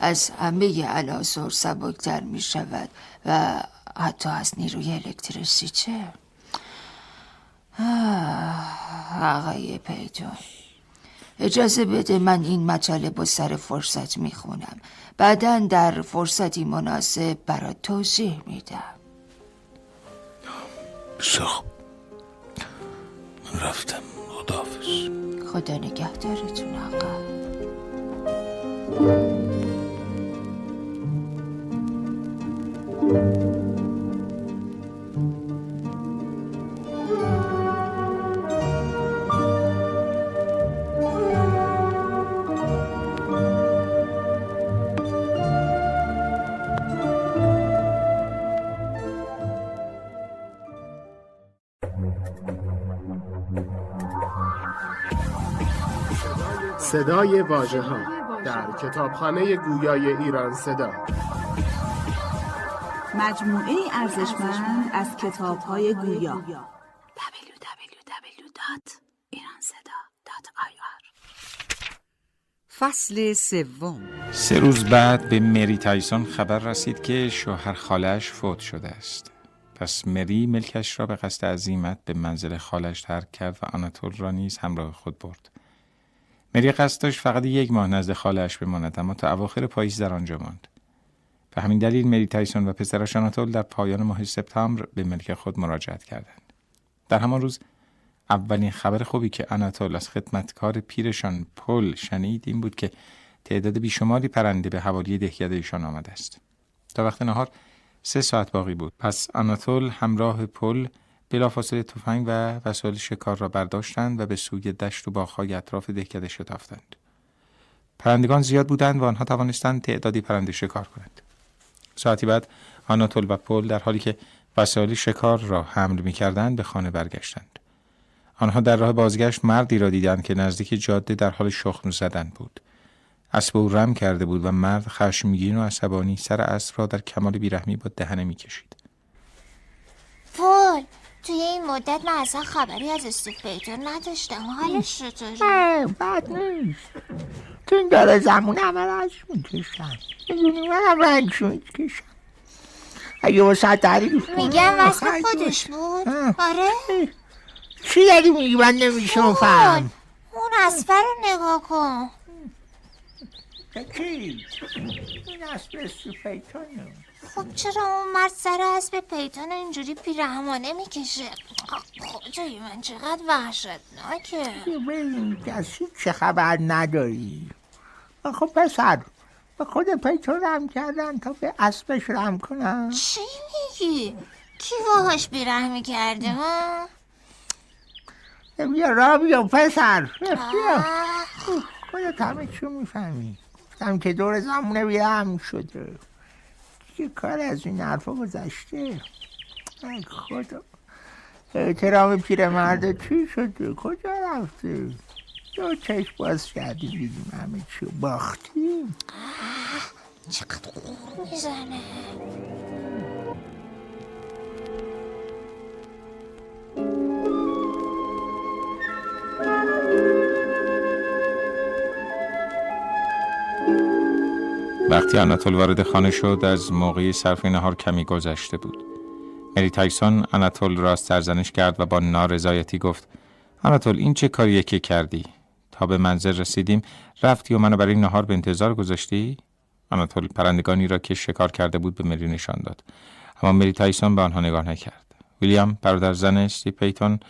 از همه عناصر سبکتر می شود و حتی از نیروی الکتریسیته. آقای پیتون. اجازه بده من این مطالب و سر فرصت می‌خونم. بعدا در فرصتی مناسب برات توضیح میدم. خوب من رفتم. خداحافظ. خدا نگهدارتون آقا. صدای واژه ها در کتابخانه گویای ایران صدا. مجموعه ارزشمند از کتاب های گویا www.iranseda.ir فصل سوم. سه روز بعد به مری تایسون خبر رسید که شوهر خالش فوت شده است. پس مری ملکش را به قصد عزیمت به منزل خالش ترک کرد و آناتول را نیز همراه خود برد. مری قصد داشت فقط یک ماه نزد خالش بماند اما تا اواخر پاییز در آنجا ماند. به همین دلیل مری تایسون و پسرش آناتول در پایان ماه سپتامبر به ملک خود مراجعت کردند. در همان روز اولین خبر خوبی که آناتول از خدمتکار پیرشان پل شنید این بود که تعداد بیشماری پرنده به حوالی دهکده ایشان آمده است. تا وقت نهار سه ساعت باقی بود. پس آناتول همراه پل بلافاصله تفنگ و وسایل شکار را برداشتند و به سوی دشت و باغهای اطراف دهکده شتافتند. پرندگان زیاد بودند و آنها توانستند تعدادی پرنده شکار کنند. ساعتی بعد آناتول و پل در حالی که وسایل شکار را حمل می کردند به خانه برگشتند. آنها در راه بازگشت مردی را دیدند که نزدیک جاده در حال شخم زدن بود. اسب او رم کرده بود و مرد خشمگین و عصبانی سر اسب را در کمال بیرحمی با دهنه می‌کشید. پول توی این مدت من اصلا خبری از استیو پیتون نداشتم. حالش چطوره بد نیست. تو این داره زمون همه رنج می‌کشن می‌دونی من هم رنج می‌کشم اگه واسه تعریف کنم، میگم واسه خودش بود. آره. چی داری میگی؟ من نمیشم فهم اون اسفر رو نگاه کن. کی این اسب استیو پیتونه خب چرا اون مرد سر اسب پیتون اینجوری پیرهمانه می‌کشه؟ خدای من چقدر وحشتناکه. ببین کسی چه خبر نداری؟ خب پسر به خود پیتون رم کردن تا به اسبش رم کنن چی میگی؟ کی باهاش بیرحمی کرده؟ ها؟ بیا را بیا پسر بیا خودت همه چی می‌فهمی. گفتم که دور زمونه بیرم شده. دیگه کار از این حرفا گذشته. خدا. احترام پیرمرد چی شده؟ کجا رفته؟ دو چشم باز کردیم دیدیم همه چی باختیم چقدر غور می‌زنه. وقتی آناتول وارد خانه شد از موقعی صرف نهار کمی گذشته بود. مری تایسون آناتول را سرزنش کرد و با نارضایتی گفت آناتول این چه کاریه که کردی؟ تا به منزل رسیدیم رفتی و منو برای نهار به انتظار گذاشتی؟ آناتول پرندگانی را که شکار کرده بود به مری نشان داد. اما مری تایسون به آنها نگاه نکرد. ویلیام برادر زن استیو پیتون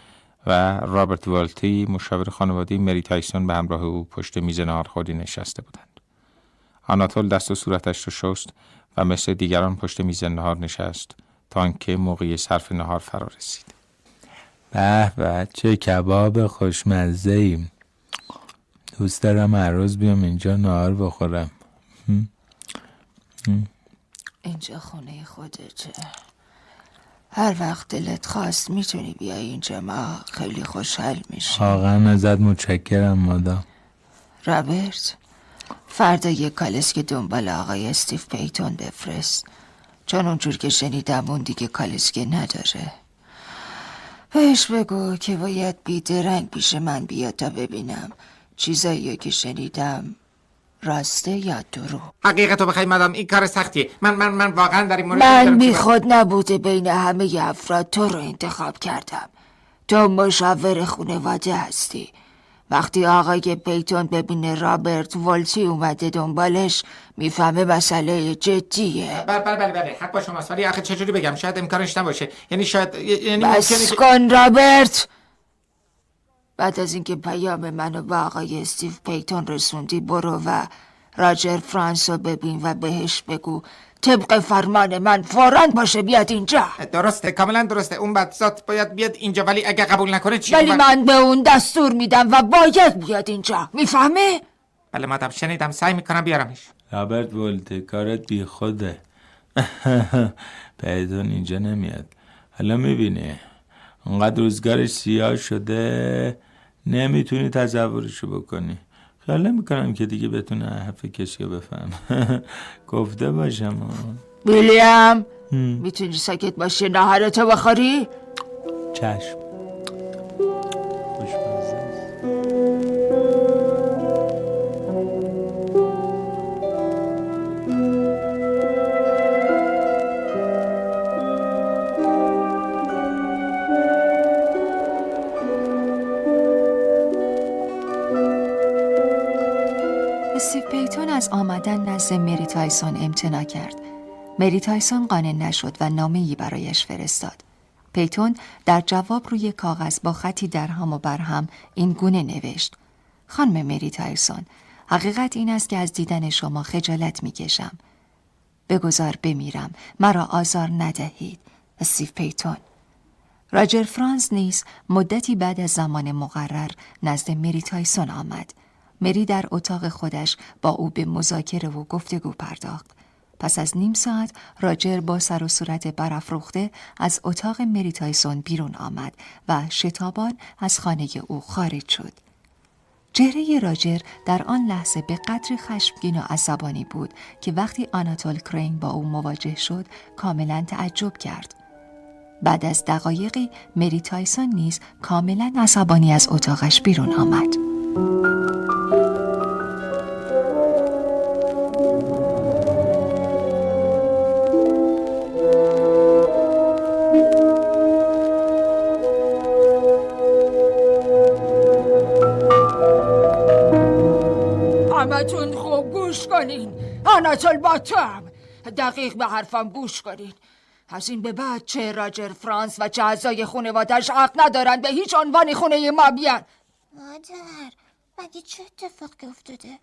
و رابرت والتی مشاور خانوادگی مری تایسون به همراه او پشت میز نهارخوری نشسته بودند. آناتول دست و صورتش را شست و مثل دیگران پشت میز نهار نشست تا آنکه موقع صرف نهار فرا رسید. به به چه کباب خوشمزه ایم. دوست دارم هر روز بیام اینجا نهار بخورم. اینجا خونه خودته. هر وقت دلت خواست می‌تونی بیای اینجا ما خیلی خوشحال میشیم. واقعا ازت متشکرم مادام. رابرت؟ فردا یه کالسک دنبال آقای استیف پیتون بفرست. چون اونجور که شنیدم اون دیگه کالسکه نداره. بهش بگو که باید بیدرنگ پیش من بیاد تا ببینم چیزایی که شنیدم راسته یا درو حقیقت رو بخوای مدام این کار سختیه. من من من واقعا در این مورد من بی خود نبوده بین همه افراد تو رو انتخاب کردم. تو مشاور خانواده هستی. وقتی آقای پیتون ببینه رابرت ولتی اومده دنبالش می‌فهمه مسئله جدیه. بله بله بله بله. حق با شماست ولی آخه چجوری بگم؟ شاید امکانش نباشه. یعنی شاید یعنی بس کن رابرت! بعد از اینکه پیام منو به آقای استیو پیتون رسوندی برو و راجر فرانس رو ببین و بهش بگو طبق فرمان من فوراً باشه بیاد اینجا. درسته کاملا درسته. اون بدزات باید بیاد اینجا ولی اگه قبول نکنه چی؟ ولی من به اون دستور میدم و باید بیاد اینجا. می‌فهمه؟ بله مادم. شنیدم. سعی می‌کنم بیارمش. رابرت ولته کارت بی خوده. پیدون اینجا نمیاد. حالا می‌بینی. اونقدر روزگارش سیاه شده نمی‌تونی تصورشو بکنی. خیال نمی‌کنم که دیگه بتونه حرف کسی رو بفهم گفته باشم. ویلیام می‌تونی ساکت باشی نهارتو بخوری؟ چشم. نزد مری تایسون امتناع کرد. مری تایسون قانع نشد و نامه‌ای برایش فرستاد. پیتون در جواب روی کاغذ با خطی درهم و برهم این گونه نوشت. خانم مری تایسون، حقیقت این است که از دیدن شما خجالت می‌کشم. بگذار بمیرم، مرا آزار ندهید. استیو پیتون راجر فرانس نیز مدتی بعد از زمان مقرر نزد مری تایسون آمد. مری در اتاق خودش با او به مذاکره و گفتگو پرداخت. پس از نیم ساعت راجر با سر و صورت برافروخته از اتاق مری تایسون بیرون آمد و شتابان از خانه او خارج شد. چهره راجر در آن لحظه به قدری خشمگین و عصبانی بود که وقتی آناتول کرین با او مواجه شد کاملا تعجب کرد. بعد از دقایقی مری تایسون نیز کاملا عصبانی از اتاقش بیرون آمد. همتون خوب گوش کنین. آناتول با تو هم دقیق به حرفم گوش کنین. از این به بعد چه راجر فرانس و چه اعضای خانوادش حق ندارن به هیچ عنوان خونه ما بیان. مادر مگه چه اتفاقی افتاده؟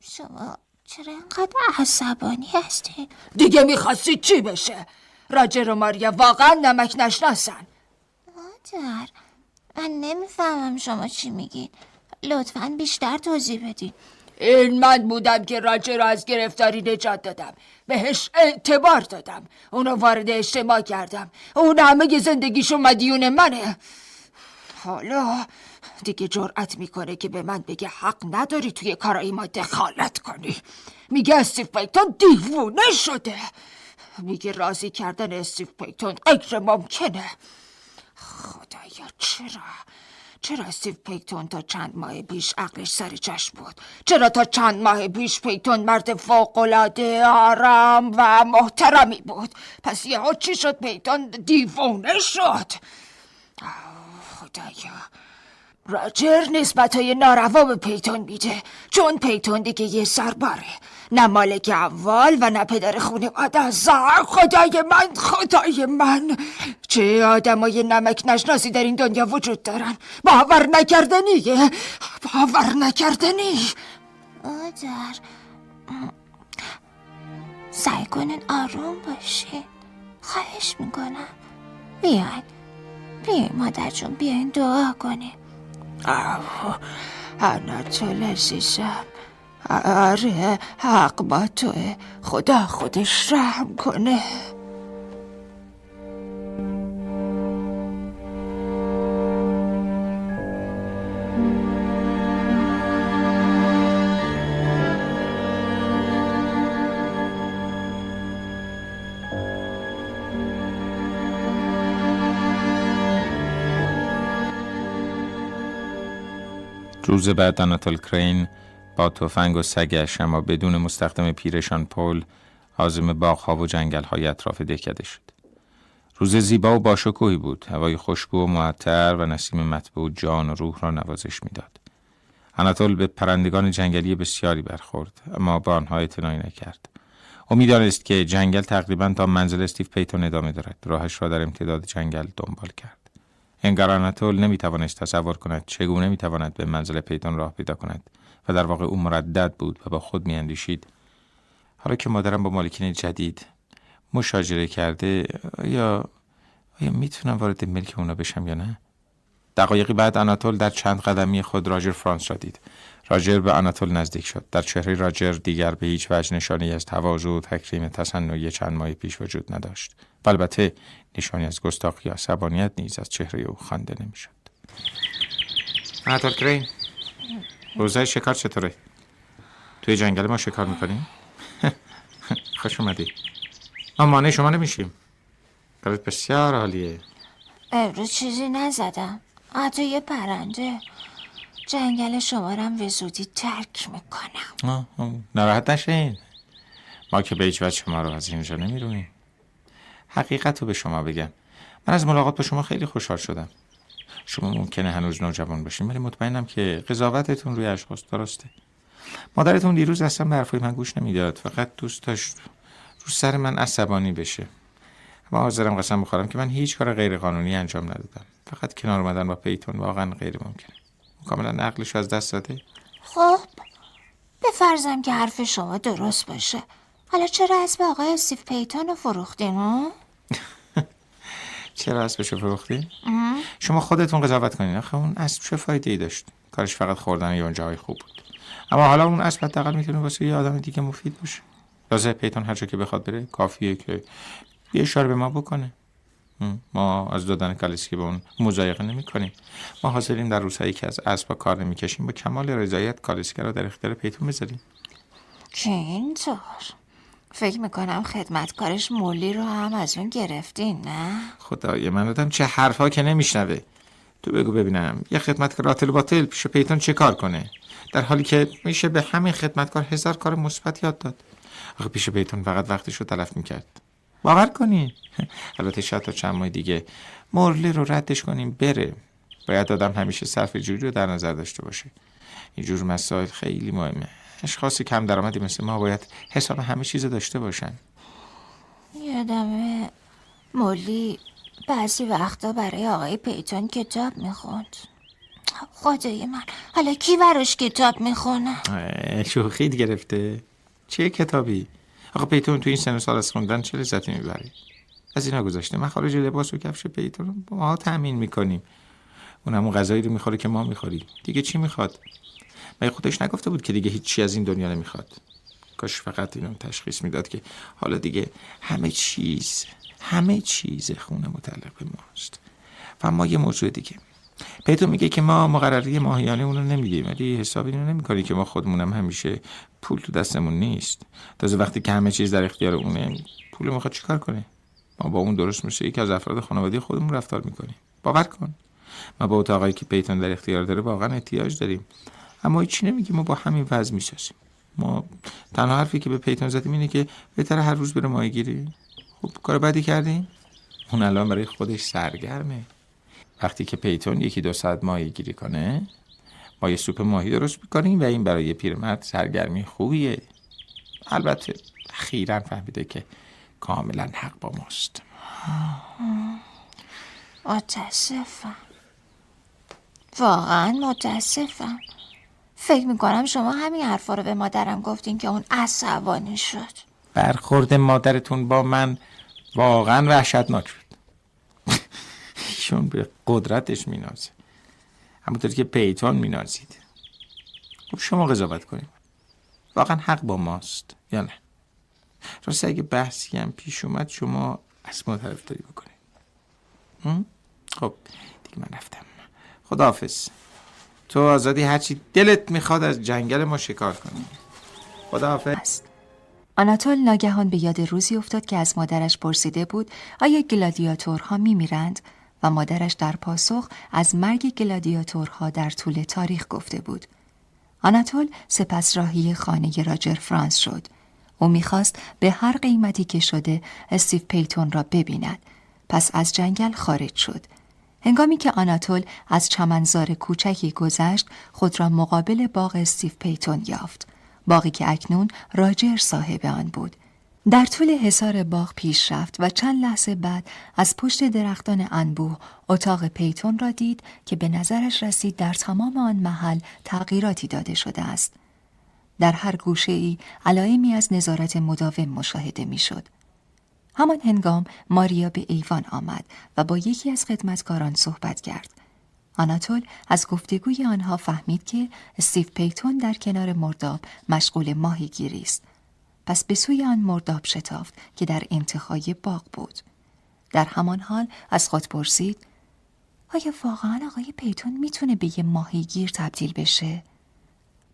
شما چرا اینقدر عصبانی هستین دیگه می‌خواستی چی بشه؟ راجر و ماریا واقعا نمک نشناسن. مادر من نمی‌فهمم شما چی میگین. لطفا بیشتر توضیح بدین. این من بودم که راجر رو از گرفتاری نجات دادم. بهش اعتبار دادم. اونو وارد اجتماع کردم. اون همه زندگیشو مدیون منه. حالا دیگه جرأت می‌کنه که به من بگه حق نداری توی کارای ما دخالت کنی. میگه استیف پیتون دیوونه شده. میگه راضی کردن استیف پیتون غیر ممکنه. خدایا چرا؟ چرا استیو پیتون تا چند ماه پیش عقلش سر جشن بود؟ چرا تا چند ماه پیش پیتون مرد فوقالعاده آرام و محترمی بود؟ پس یهو چی شد؟ پیتون دیوونه شد. خدایا. راجر نسبت های ناروا به پیتون میده. چون پیتون دیگه یه سرباره. نه مالک اول و نه پدر خانواده. از خدای من خدای من. چه آدمای نمک نشناسی در این دنیا وجود دارن؟ باور نکردنیه باور نکردنی. مادر سعی کنین آروم باشین. خواهش می‌کنم. بیاین. بیاین مادر جون بیاین دعا کنین. آه اناتول عزیزم آره حق با توه. خدا خودش رحم کنه. روز بعد آناتول کرین با تفنگ و سگش اما بدون مستخدم پیرشان پل حازم باغها و جنگلهای اطراف دکده شد. روز زیبا و باشکوهی بود. هوای خوشبو و معطر و نسیم مطبوع جان و روح را نوازش می‌داد. آناتول به پرندگان جنگلی بسیاری برخورد اما با آنها اعتنایی نکرد. او می‌دانست که جنگل تقریبا تا منزل استیو پیتون ادامه دارد. راهش را در امتداد جنگل دنبال کرد. انگار آناتول نمی‌توانست تصور کند چگونه می‌تواند به منزل پیتون راه پیدا کند و در واقع او مردد بود و با خود میاندیشید. حالا که مادرم با مالکین جدید مشاجره کرده یا آیا می‌تونم وارد ملک اونا بشم یا نه؟ دقایقی بعد آناتول در چند قدمی خود راجر فرانس را دید. راجر به آناتول نزدیک شد. در چهره راجر دیگر به هیچ وجه نشانی از تواضع و تکریم تصنعی چند ماه پیش وجود نداشت. و البته نشانی از گستاخی یا عصبانیت نیز از چهره او خوانده نمی‌شد. آناتول کرین روزه شکار چطوره؟ توی جنگل ما شکار می‌کنیم؟ خوش اومدی. ما مانع شما نمیشیم. کارت بسیار عالیه. امروز چیزی نزدم. حتی یه پرنده. جنگل شمارم به زودی ترک می‌کنم. نراحت نشین. ما که به هیچ وجه شما رو از اینجا نمی‌رویم حقیقت رو به شما بگم. من از ملاقات با شما خیلی خوشحال شدم. شما ممکنه هنوز نوجوان باشین ولی مطمئنم که قضاوتتون روی اشخاص درسته. مادرتون دیروز اصلا به حرفای من گوش نمی‌داد. فقط دوست داشت رو سر من عصبانی بشه. اما حاضرم قسم بخورم که من هیچ کار غیر قانونی انجام ندادم. فقط کنار اومدن با پیتون واقعا غیر ممکنه کاملا نقلش از دست داده خب بفرضم که حرف شما درست باشه. حالا چرا اسب آقای استیف پیتون رو فروختین ها؟ چرا اسبشو فروختی؟ شما خودتون قضاوت کنین. آخه اون اسب چه فایده ای داشت؟ کارش فقط خوردن یونجه خوب بود. اما حالا اون اسب حداقل می‌تونه واسه یه آدم دیگه مفید باشه. لازم پیتون هر جا که بخواد بره کافیه که یه اشاره به ما بکنه. ما از دادن کالسکی به اون مزایقه نمی کنیم. ما حاضریم در روزهایی که از اسبا کار نمی کشیم با کمال رضایت کالسکی رو در اختیار پیتون بذاریم. که اینطور فکر می‌کنم خدمتکارش مولی رو هم از اون گرفتین نه؟ خدای من آدم چه حرفها که نمیشنوه. تو بگو ببینم یه خدمتکار راتل باطل پیش پیتون چه کار کنه؟ در حالی که میشه به همین خدمتکار هزار کار مثبت یاد داد. آخه پیش پیتون فقط وقتش رو تلف می‌کرد. باور کنین البته شاید تا چند ماه دیگه. مرلی رو ردش کنیم بره. باید آدم همیشه صرف جوری رو در نظر داشته باشه. اینجور مسائل خیلی مهمه. اشخاص کم درآمدی مثل ما باید حساب همه چیز داشته باشن. یادمه مولی بعضی وقتا برای آقای پیتون کتاب می‌خوند. خدای من. حالا کی براش کتاب می‌خونه؟ شوخی گرفته. چه کتابی؟ آقا پیتون تو این سن سال از خوندن چه لذتی می‌بری؟ از اینا گذاشته. من خارج لباس و کفش پیتون ما تامین می‌کنیم. اون همون غذایی رو می‌خوره که ما می‌خوریم. دیگه چی می‌خواد؟ مگه خودش نگفته بود که دیگه هیچی از این دنیا نمی‌خواد؟ کاش فقط اینو تشخیص می‌داد که حالا دیگه همه چیز همه چیز خونه متعلق ماست. و ما یه موضوع دیگه. پیتون میگه که ما مقرری ماهیانه اونو نمیدیم ولی حساب اینو نمی‌کنی که ما خودمونم همیشه پول تو دستمون نیست. تازه وقتی که همه چیز در اختیار اونه پول می‌خواد چیکار کنه؟ ما با اون درست میشه یکی از افراد خانوادگی خودمون رفتار می‌کنیم. باور کن. ما با اتاقایی که پیتون در اختیار داره واقعا احتیاج داریم. اما چی نمیگیم ما با همین وضع می‌سازیم ما تنها حرفی که به پیتون زدیم اینه که بهتره هر روز بره ماهی گیری خب کار بدی کردیم اون الان برای خودش سرگرمه. وقتی که پیتون یکی دو ساعت ماهی گیری کنه ما یه سوپ ماهی درست می‌کنیم و این برای پیرمرد سرگرمی خوبیه. البته خیرن فهمیده که کاملا حق با ماست. متاسفم. واقعا متاسفم. فکر می‌کنم شما همین حرفا رو به مادرم گفتین که اون عصبانی شد. برخورد مادرتون با من واقعا وحشتناک بود. ایشون به قدرتش مینازه. همونطور که پیتون مینازید. خب شما قضاوت کنید. واقعا حق با ماست یا نه؟ راستی اگه بحثی هم پیش اومد شما از ما طرفداری بکنید. خب دیگه من رفتم. خداحافظ. تو آزادی هرچی دلت می‌خواد از جنگل ما شکار کنی. خداحافظ. آناتول ناگهان به یاد روزی افتاد که از مادرش پرسیده بود آیا گلادیاتورها میمیرند؟ و مادرش در پاسخ از مرگ گلادیاتورها در طول تاریخ گفته بود. آناتول سپس راهی خانه راجر فرانس شد. او می‌خواست به هر قیمتی که شده استیو پیتون را ببیند. پس از جنگل خارج شد. هنگامی که آناتول از چمنزار کوچکی گذشت خود را مقابل باغ استیو پیتون یافت. باقی که اکنون راجر صاحب آن بود. در طول حصار باغ پیش رفت و چند لحظه بعد از پشت درختان انبوه اتاق پیتون را دید که به نظرش رسید در تمام آن محل تغییراتی داده شده است. در هر گوشه ای علائمی از نظارت مداوم مشاهده می‌شد. همان هنگام ماریا به ایوان آمد و با یکی از خدمتکاران صحبت کرد. آناتول از گفتگوی آنها فهمید که استیو پیتون در کنار مرداب مشغول ماهی گیری است. پس به سوی آن مرداب شتافت که در انتهای باغ بود. در همان حال از خود پرسید آیا واقعا آقای پیتون می‌تونه به یه ماهیگیر تبدیل بشه؟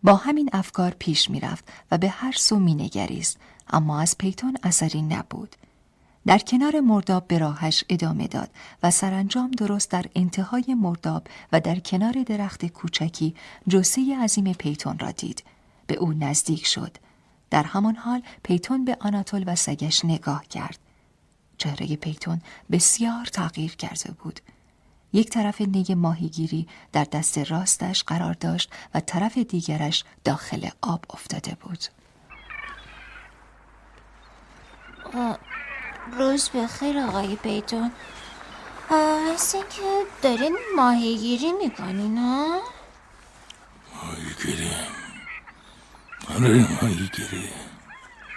با همین افکار پیش می‌رفت و به هر سو مینگریست اما از پیتون اثری نبود. در کنار مرداب به راهش ادامه داد و سرانجام درست در انتهای مرداب و در کنار درخت کوچکی جسه عظیم پیتون را دید. به او نزدیک شد. در همان حال پیتون به آناتول و سگش نگاه کرد. چهره پیتون بسیار تغییر کرده بود. یک طرف نی ماهیگیری در دست راستش قرار داشت و طرف دیگرش داخل آب افتاده بود روز بخیر آقای پیتون مثل اینکه دارین ماهیگیری می‌کنین ها؟ ماهیگیری آره ماهیگیری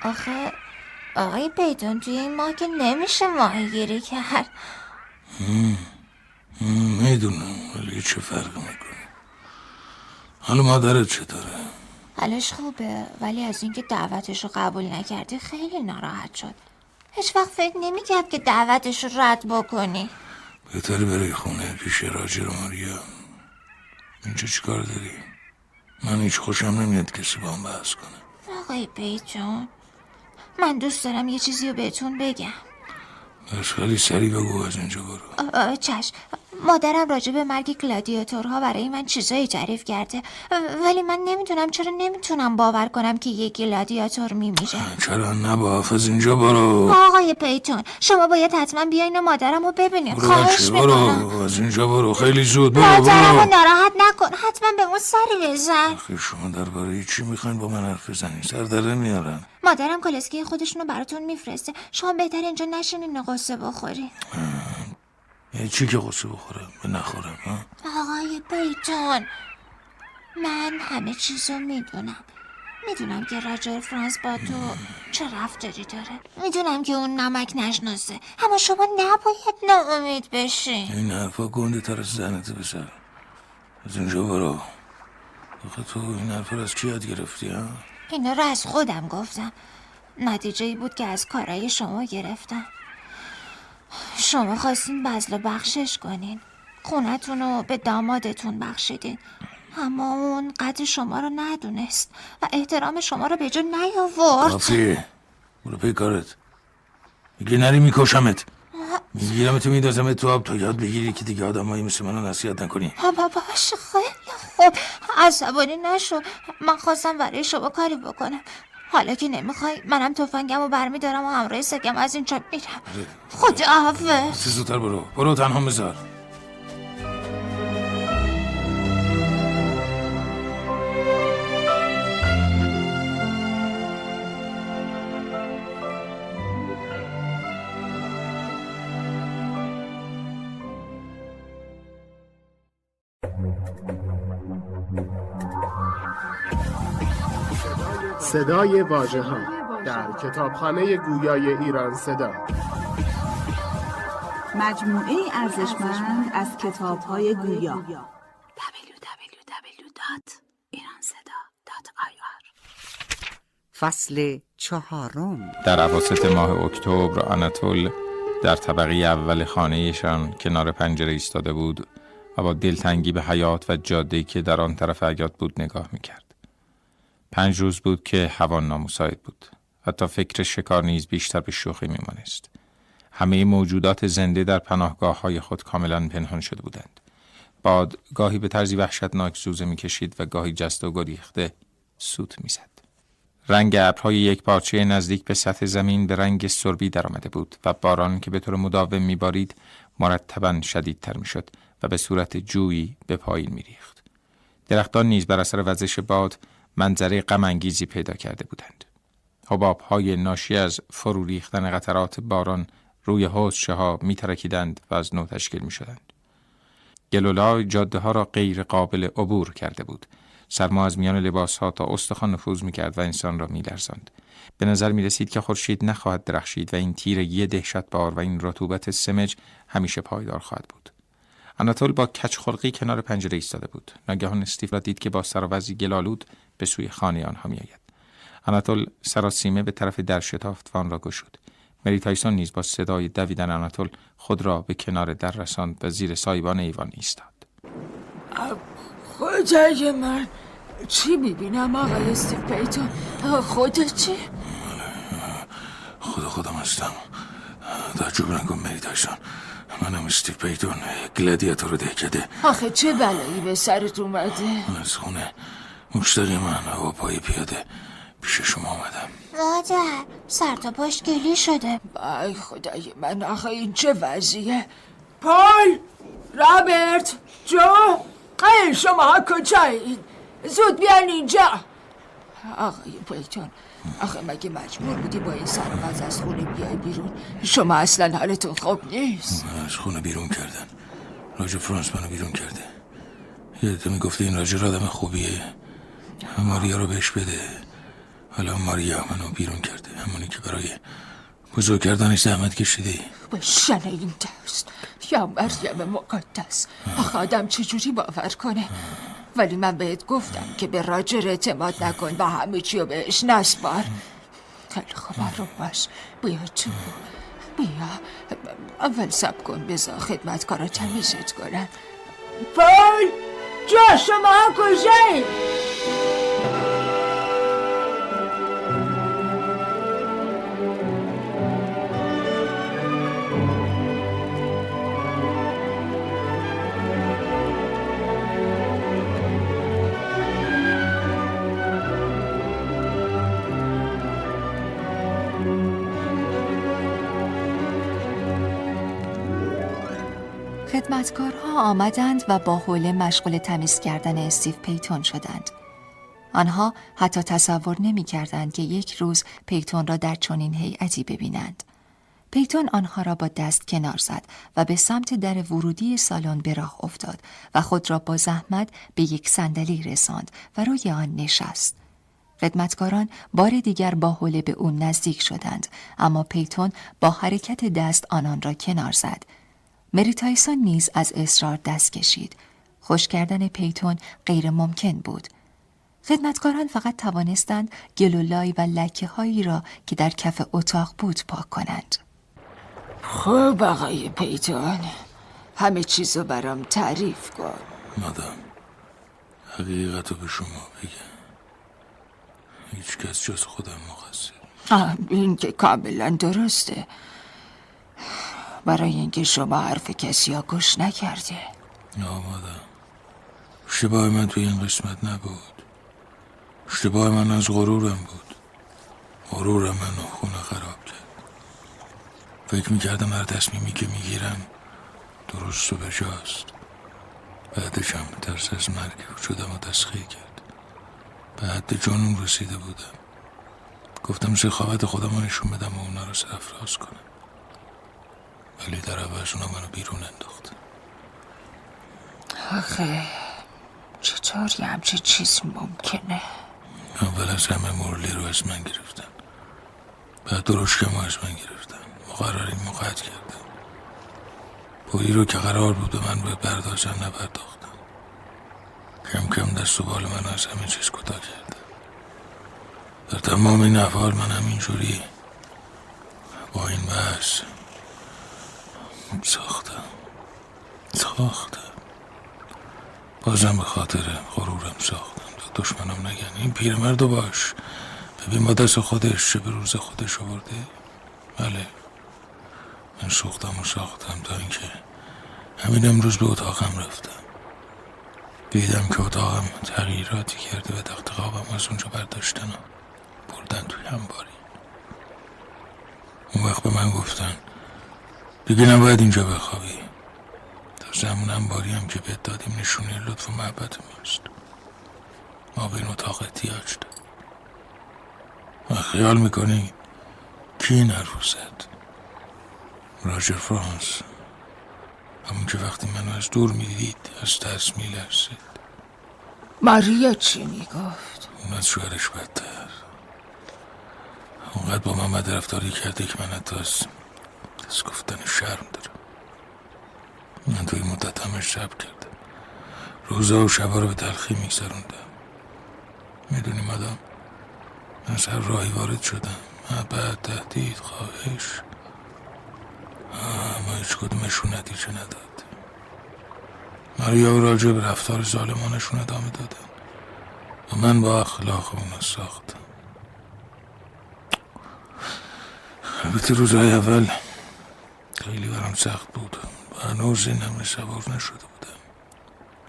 آخه آقای پیتون توی این ماه که نمیشه ماهیگیری کرد. می‌دونم ولی چه فرق می‌کنه. حالا مادرت چطوره حالش خوبه ولی از اینکه دعوتش رو قبول نکردی خیلی ناراحت شد. هیچ وقت فکر نمی‌کرد که دعوتش رو رد بکنی. بهتر بری خونه پیش راجر و ماریا. اینجا چیکار داری؟ من هیچ خوشم نمیاد کسی با هم بحث کنه. آقای پیتون من دوست دارم یه چیزی رو بهتون بگم. خیلی سریع بگو از اینجا برو. چشم. مادرم راجع به مرگ گلادیاتورها برای من چیزایی تعریف کرده. ولی من نمی‌دونم چرا نمی‌تونم باور کنم که یه گلادیاتور میمیره. چرا نباف از اینجا برو. آقای پیتون شما باید حتما بیاین و مادرم رو ببینین برو خواهش برو. از اینجا برو. خیلی زود برو مادرم رو ناراحت نکن. حتما به اون سری بزن. شما درباره چی می‌خواین با من حرف بزنین؟ سر داره میارن. مادرم کالسکه خودشونو براتون میفرسته. شما بهتر اینجا نشینین قصه بخوری. یعنی چی که قصه بخورم به نخورم ها؟ آقای پیتون من همه چیزو می‌دونم. می‌دونم که راجر فرانس با تو چه رفتاری داره. می‌دونم که اون نمک نشناسه. اما شما نباید ناامید بشین این حرفا گنده تر از زنت بسر از اینجا برو. آخه تو این حرفا از کی یاد گرفتی ها؟ اینا رو از خودم گفتم. نتیجه ای بود که از کارهای شما گرفتم. شما خواستین بزل بخشش کنین. خونتون رو به دامادتون بخشیدین. اما اون قدر شما رو ندونست و احترام شما رو به جا نیاورد. کافیه برو پی کارت. میگی نری میکشمت. می‌گیرم تو میدازم تو آب تا یاد بگیری که دیگه آدمایی مثل منو نصیحت نکنی. بابا باشه خیلی خوب. عصبانی نشو. من خواستم برای شما کاری بکنم. حالا که نمی‌خوای منم تفنگم رو برمیدارم و همراه سگم از اینجا میرم. خدا حافظ زودتر برو. برو تنها بذار. صدای واژه ها در کتابخانه گویای ایران صدا. مجموعه ارزشمند از کتاب های گویا فصل چهارم. در عواسط ماه اکتبر آناتول در طبقه اول خانهشان کنار پنجره ایستاده بود. و با دلتنگی به حیات و جاده‌ای که در آن طرف حیات بود نگاه می‌کرد. پنج روز بود که هوا نامساعد بود. حتی فکر شکار نیز بیشتر به شوخی میمانست. همه موجودات زنده در پناهگاه های خود کاملا پنهان شده بودند. باد گاهی به طرزی وحشتناک سوزه می‌کشید و گاهی جست و گریخته سوت می‌زد. رنگ ابرهای یک پارچه نزدیک به سطح زمین به رنگ سربی درآمده بود و باران که به طور مداوم میبارید مرتبا شدیدتر می‌شد و به صورت جویی به پایین میریخت. درختان نیز بر اثر وزش باد منظره غم پیدا کرده بودند. حباب های ناشی از فرو ریختن قطرات باران روی حوزچه ها می ترکیدند و از نو تشکیل می شدند. گلولای جاده ها را غیر قابل عبور کرده بود. سرما از میان لباس ها تا استخوان نفوذ می کرد و انسان را می لرزند. به نظر می رسید که خورشید نخواهد درخشید و این تیرگی دهشت بار و این رطوبت سمج همیشه پایدار خواهد بود. آناتول با کج خلقی کنار پنجره ایستاده بود. ناگهان استیو را دید که با سر و گل‌آلود به سوی خانه آنها می آید. آناتول سراسیمه به طرف در شتافت و آن را گشود. مری تایسون نیز با صدای دویدن آناتول خود را به کنار در رساند و زیر سایبان ایوان ایستاد. خدای من چی می‌بینم آقای استیو پیتون خودتی؟ خدا خودم هستم تعجب نکن مری تایسون منم استیو پیتون گلادیاتور دهکده. آخه چه بلایی به سرت اومده؟ از خونه. مشتقی من هوا پای پیاده پیش شما آمدم. مادر سر تا پاش گلی شده. ای خدای من آخه این چه وضعیه؟ پال رابرت! جو! ای شما کجایید؟ زود بیان اینجا. آقای پیتون آخه مگه مجبور بودی با این سرباز از خونه بیای بیرون؟ شما اصلا حالتون خوب نیست. از خونه بیرون کردن راجر فرانس منو بیرون کرده. یادت می‌گفته این راجر آدم خوبیه. ماریا رو بهش بده. حالا ماریا منو بیرون کرده. همونی که برای بزرگ کردنش زحمت کشیده. به شن این دست یا مریم مقدس. آخه آدم چجوری باور کنه؟ ولی من بهت گفتم که به راجر اعتماد نکن و همه چی بهش نسپار. خیلی خوب رو باش. بیا تو. بیا. اول سب کن بزا خدمتکارا تمیزت کنن. پول جا شما کجایی؟ خدمتکارها آمدند و با حوله مشغول تمیز کردن استیو پیتون شدند. آنها حتی تصور نمی کردند که یک روز پیتون را در چنین هیئتی ببینند. پیتون آنها را با دست کنار زد و به سمت در ورودی سالن به راه افتاد و خود را با زحمت به یک صندلی رساند و روی آن نشست. خدمتکاران بار دیگر با حوله به او نزدیک شدند اما پیتون با حرکت دست آنان را کنار زد مری تایسون نیز از اصرار دست کشید. خوش کردن پیتون غیر ممکن بود. خدمتکاران فقط توانستند گلولای و لکه هایی را که در کف اتاق بود پاک کنند. خب آقای پیتون همه چیزو برام تعریف کن مادم حقیقت رو به شما بگم هیچ کس جز خودم مقصر این که کاملا درسته برای اینکه شما حرف کسی ها گوش نکرده. آمادم اشتباه من توی این قسمت نبود. اشتباه من از غرورم بود. غرور منو خونه خراب کرد. فکر می‌کردم هر تصمیمی که می‌گیرم درست و بجاست. بعدش هم ترس از مرگ شدم و تسخیه کرد. به حد جانون رسیده بودم. گفتم سخاوت خودم رو نشون بدم و اونا رو سرفراز کنم. ولی در عوض اونا منو بیرون انداخت. آخه چطوری همچه چیزی ممکنه؟ اول از همه مرلی رو از من گرفتن. بعد درشکم رو از من گرفتن مقرری مقعد کردن. پولی رو که قرار بود به من به برداشتن نپرداختن. کم کم دست و بال من از همه چیز کوتاه کردن. در تمام این افعال من همینجوری با این بحث ساختم ساختم بازم به خاطر غرورم ساختم. دشمنم نگن این پیرمردو باش. ببین با دست خودش چه به روز خودش آورده. بله. من سوختم و ساختم تا اینکه همین امروز به اتاقم رفتم. دیدم که اتاقم تغییراتی کرده و تخت خوابم از اونجا برداشتن و بردن توی انباری اون وقت به من گفتن دیگه نباید اینجا بخوابی. تا زمون انباری هم که بهت دادیم نشونه لطف و محبت ماست ما به این اتاق احتیاج داریم. خیال می‌کنی کی این حرفو زد راجر فرانس. همون که وقتی منو از دور می‌دید از ترس میلرزید. ماریا چی می‌گفت؟ اون از شوهرش بدتر. اونقدر با من بد رفتاری کرده که من حتی از از گفتن شرم دارم. من توی مدت همش شب کردم روزا و شبا رو به تلخی میگذروندم. می‌دونی مادام من از هر راهی وارد شدم. بعد تهدید خواهش. اما هیچ کدومشون نتیجه نداد ماریا و راجع به رفتار ظالمانشون ادامه دادن. و من با اخلاق اونا ساختم. البته روزهای اول خیلی برام سخت بود. و هنوز این همه سوار نشده بودم.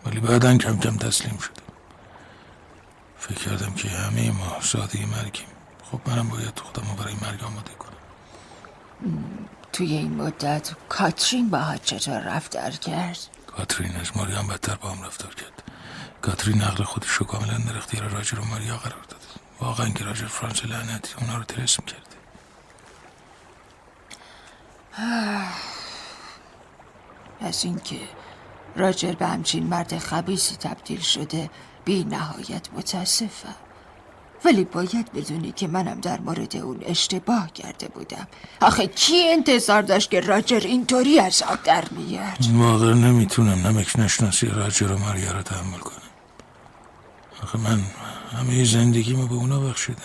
ولی بعدا کم کم تسلیم شدم. فکر کردم که همه ما ساده مرگیم. خب منم باید خودم برای مرگ آماده کنم. توی این مدت کاترین با چطور رفتار کرد؟ کاترین از ماریا هم بدتر با هم رفتار کرد. کاترین نقل خودش رو کاملا در اختیار راجر و ماریا قرار داد. واقعا که راجر فرانس لعنتی اونا رو ترسم کرده از اینکه راجر به همچین مرد خبیسی تبدیل شده بی نهایت متاسفم. ولی باید بدونی که منم در مورد اون اشتباه کرده بودم. آخه کی انتظار داشت که راجر اینطوری از آب در میاد واقعا نمی‌تونم نمک نشناسی راجر و ماریا رو تحمل کنم. آخه من همه زندگیمو به اونا بخشیدم.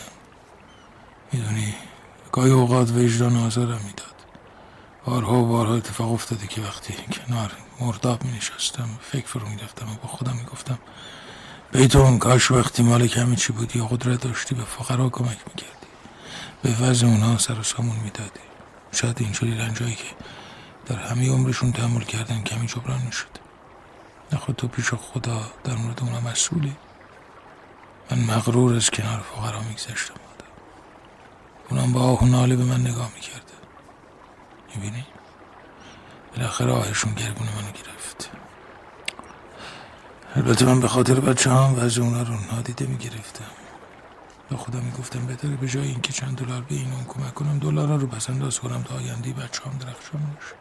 می‌دونی گاهی اوقات وجدان آزارم می‌داد. بارها و بارها اتفاق افتاده که وقتی کنار مرداب می نشستم فکر فرو می و با خودم می گفتم بیتون کاش وقتی مالک همه چی بودی یا قدرت داشتی به فقرا کمک می کردی به وضع اونا سر و سامون می دادی شاید اینجوری رنجایی که در همه عمرشون تحمل کردن کمی جبران نشد. نخود تو پیش خدا در مورد اونا مسئولی. من مغرور از کنار فقرا میگذشتم. اونم با آه و به من نگاه می‌کرده می‌بینی؟ بالاخره آهشون گرگون منو گرفت. البته من به خاطر بچه هم وضع اونا رو نادیده می‌گرفتم. به خودم می‌گفتم بهتره به جای اینکه چند دلار به این اون کمک کنم دلار رو پس انداز کنم تا آینده بچه هم درخشان باشه.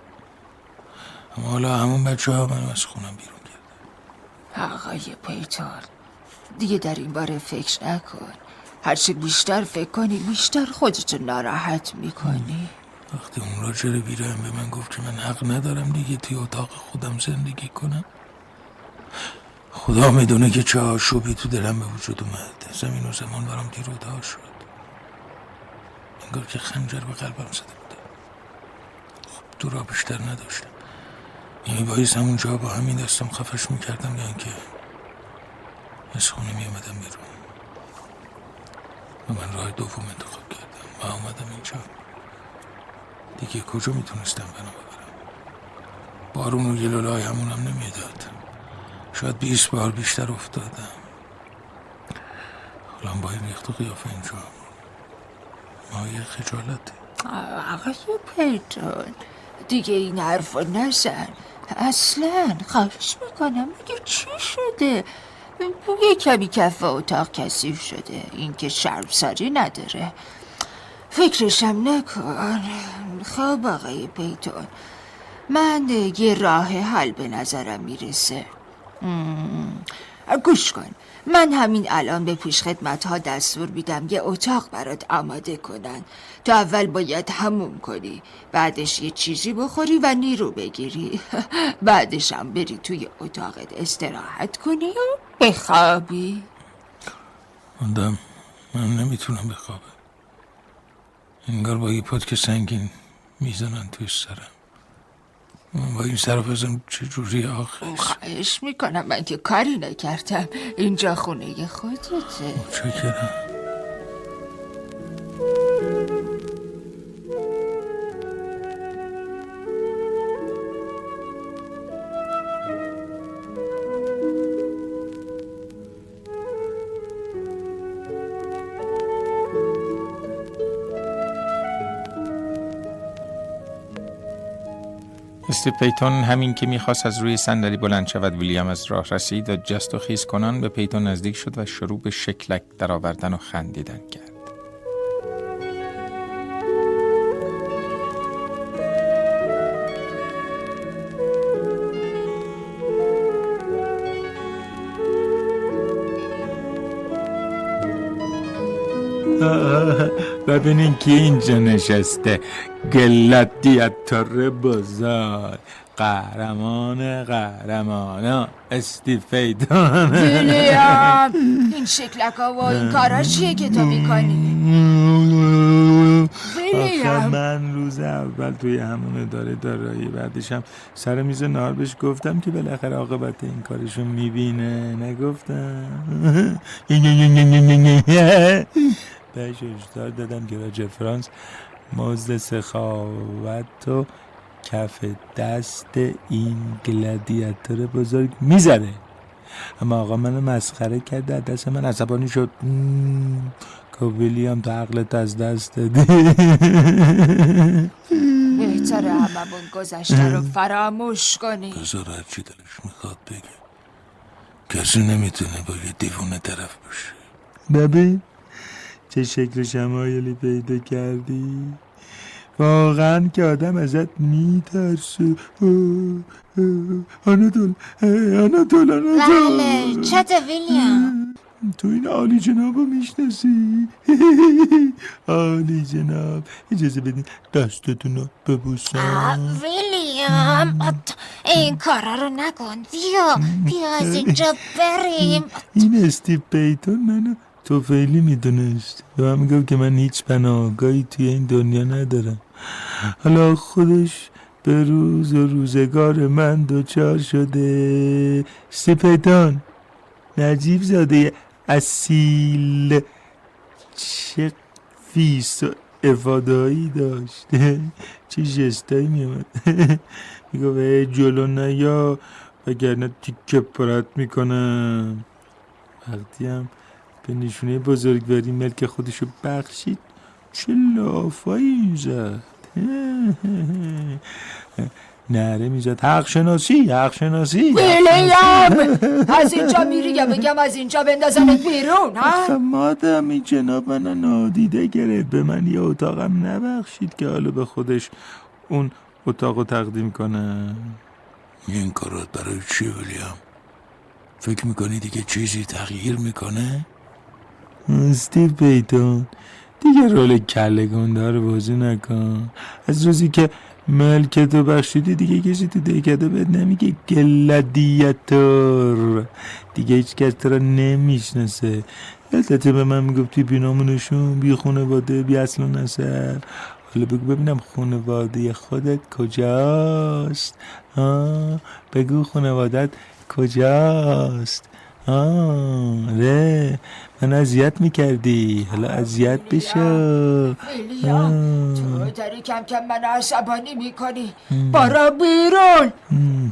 اما حالا همون بچه ها منو از خونم بیرون کرده. آقای پیتار دیگه در این باره فکر نکن. هرچی بیشتر فکر کنی بیشتر خودتو ناراحت می‌کنی. وقتی اون راجر بیرم به من گفت که من حق ندارم دیگه توی اتاق خودم زندگی کنم خدا می‌دونه که چه آشوبی تو دلم به وجود اومد. زمین و زمان برام دیر و شد. انگار که خنجر به قلبم زده بوده. خب دو را بیشتر نداشتم. یعنی باعث همونجا با همین دستم خفش می‌کردم یا اینکه از خونه میامدم بیرون. و من راه دوم انتخاب کردم. و آمدم اینجا. دیگه کجا می‌تونستم بنا ببرم؟ بارون و گلولای همونم نمی‌داد. شاید بیست بار بیشتر افتادم. حالا با این ریخت و قیافه اینجا. مایه خجالته آقای پیتون دیگه این حرف نزن. اصلا خواهش می‌کنم میگه چی شده؟ یه کمی کف اتاق کثیف شده. این که شرمساری نداره. فکرشم نکن. خب آقای پیتون. من یه راه حل به نظرم می‌رسه. گوش کن. من همین الان به پیش خدمت ها دستور میدم یه اتاق برات آماده کنن. تو اول باید هموم کنی بعدش یه چیزی بخوری و نیرو بگیری. بعدش هم بری توی اتاقت استراحت کنی و بخوابی. مندم من نمی‌تونم بخوابم. انگار با یه پتک سنگین می‌زنن توی سرم. با این سرفزم چجوری آخه؟ خواهش می‌کنم من که کاری نکردم. اینجا خونه خودته. متشکرم. استیو پیتون همین که می‌خواست از روی صندلی بلند شود ویلیام از راه رسید و جست و خیز کنان به پیتون نزدیک شد و شروع به شکلک درآوردن و خندیدن کرد. ببینین کی اینجا نشسته. گلادیاتور بزرگ قهرمان قهرمان. استیفیدان ویلیام این شکلک ها و این کارا چیه که تو می‌کنی؟ آخه من روز اول توی همون اداره دارایی بعدش هم سر میز نهار بهش گفتم که بالاخره عاقبت این کارشو می‌بینه. نگفتم. بهش هشدار دادم که راجر فرانس. مزد سخاوت و کف دست این گلادیاتور بزرگ می‌زنه. اما آقا منو مسخره کرد در دست من عصبانی شد. که ویلیام تو عقلت از دست دادی. بهتره هممون گذشته رو فراموش کنی. بذار هرچی دلش می‌خواد بگه. کسی نمی‌تونه با یه دیوونه طرف باشه. ببین چه شکل شمایلی پیدا کردی؟ واقعا که آدم ازت میترسه. آناتول آناتول آناتول. بله چته ویلیام؟ تو این عالی جناب رو می‌شناسی؟ عالی جناب اجازه بدین دستتون رو ببوسم. ویلیام این کارا رو نکن. بیا بیا از اینجا بریم. این استیو پیتون منو طفیلی می‌دونست. و من میگم که من هیچ پناهگاهی توی این دنیا ندارم. حالا خودش به روز و روزگار من دچار شده. سپیتان نجیب زاده اصیل چه فیس و افاده‌ای داشت. چه جستایی میامد میگو به جلو نیا وگرنه تیکه پرت می‌کنم. وقتی هم به نشونه بزرگواری ملک خودشو بخشید. چه لافایی زد نره می‌زد. حق شناسی حق شناسی ویلیام! از اینجا میری یا بگم از اینجا بندازمت بیرون ها؟ آخه مادمی جناب من نادیده گرفت. به من یه اتاقم نبخشید که حالا به خودش اون اتاق تقدیم کنه. این کارات برای چی ویلیام؟ فکر می‌کنی دیگه چیزی تغییر می‌کنه؟ استیو پیتون. دیگه رول کله گنده رو بازی نکن. از روزی که ملکتو بخشیدی دیگه کسی تو دهکده بهت نمیگه گلادیاتور. دیگه هیچ کس تو رو نمی‌شناسه. یادته به من می‌گفتی بینامونشون بی خونواده بی اصل و نسب حالا بگو ببینم خونواده خودت کجاست؟ آه بگو خونوادت کجاست؟ آره من اذیت می‌کردی. حالا اذیت بشو. ویلیام تو داری کم کم من عصبانی می‌کنی؟ برا بیرون.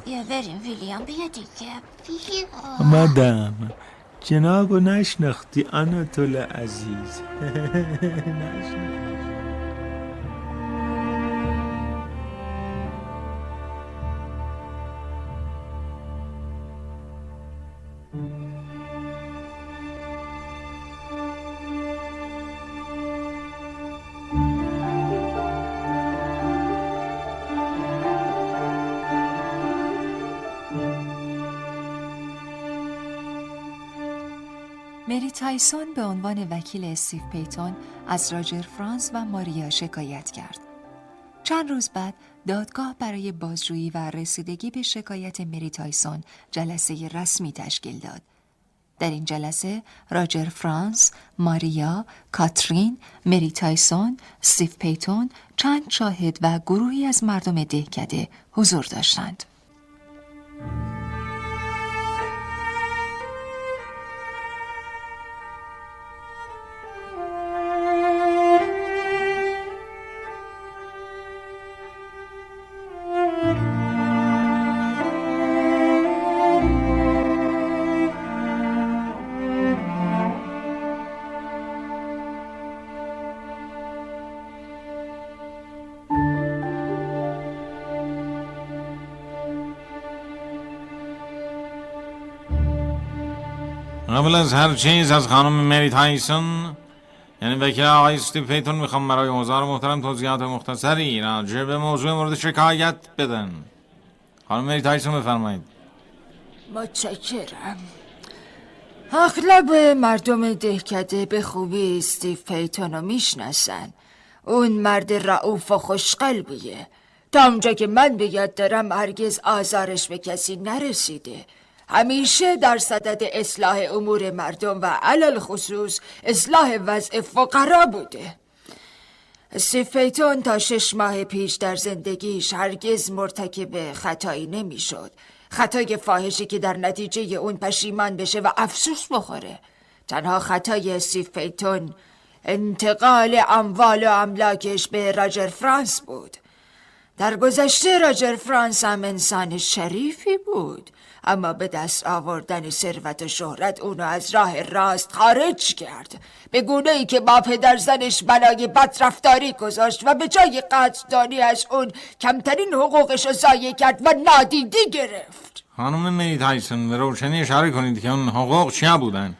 بیا بریم ویلیام بیا دیگه. آمدم. جناب و نشناختی آناتول عزیز. نشناختی. تایسون به عنوان وکیل استیو پیتون از راجر فرانس و ماریا شکایت کرد. چند روز بعد دادگاه برای بازجویی و رسیدگی به شکایت مری تایسون جلسه رسمی تشکیل داد. در این جلسه راجر فرانس، ماریا، کاترین، مری تایسون، استیو پیتون، چند شاهد و گروهی از مردم دهکده حضور داشتند. قبل از هر چیز از خانم مری تایسون یعنی وکیل آقای استیو پیتون می‌خوام برای حضار محترم توضیحات مختصری راجع به موضوع مورد شکایت بدن خانم مری تایسون بفرمایید متشکرم اغلب مردم دهکده به خوبی استیو پیتون رو می‌شناسن اون مرد رئوف و خوشقلبیه تا اونجا که من به یاد دارم هرگز آزارش به کسی نرسیده همیشه در صدد اصلاح امور مردم و علل خصوص اصلاح وضع فقرا بوده. سیفیتون تا شش ماه پیش در زندگیش هرگز مرتکب خطایی نمی‌شد. خطای فاحشی که در نتیجه اون پشیمان بشه و افسوس بخوره. تنها خطای سیفیتون انتقال اموال و املاکش به راجر فرانس بود. در گذشته راجر فرانس هم انسان شریفی بود. اما به دست آوردن ثروت و شهرت اونو از راه راست خارج کرد. به گونه ای که با پدر زنش بلای بدرفتاری گذاشت و به جای قدردانی از اون کمترین حقوقش رو ضایع کرد و نادیدی گرفت. خانم مری تایسون به روشنی اشاره کنید که اون حقوق چیا بودن؟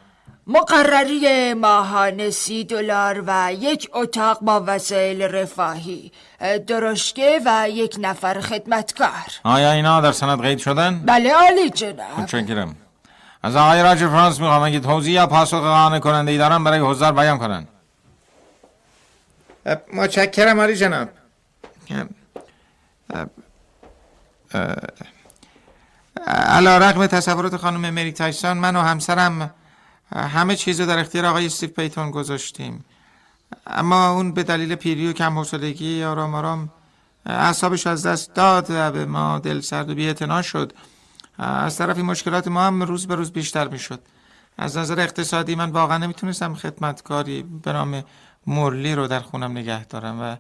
مقرری ماهانه سی دلار و یک اتاق با وسایل رفاهی. درشکه و یک نفر خدمتکار. آیا اینا در سند قید شدن؟ بله عالی جناب. متشکرم. از آقای راجر فرانس می‌خوام اگه توضیح یا پاسخ قانع کننده ای دارم برای حضار بیان کنن. متشکرم عالی جناب. علا رقم تصورات خانم مری تایسون من و همسرم همه چیز رو در اختیار آقای استیو پیتون گذاشتیم. اما اون به دلیل پیری و کم حوصلگی آرام آرام اعصابش از دست داد و به ما دل سرد و بی‌اعتنا شد. از طرفی مشکلات ما هم روز به روز بیشتر می‌شد. از نظر اقتصادی من واقعا نمی‌تونستم خدمتکاری به نام مورلی رو در خونم نگه دارم و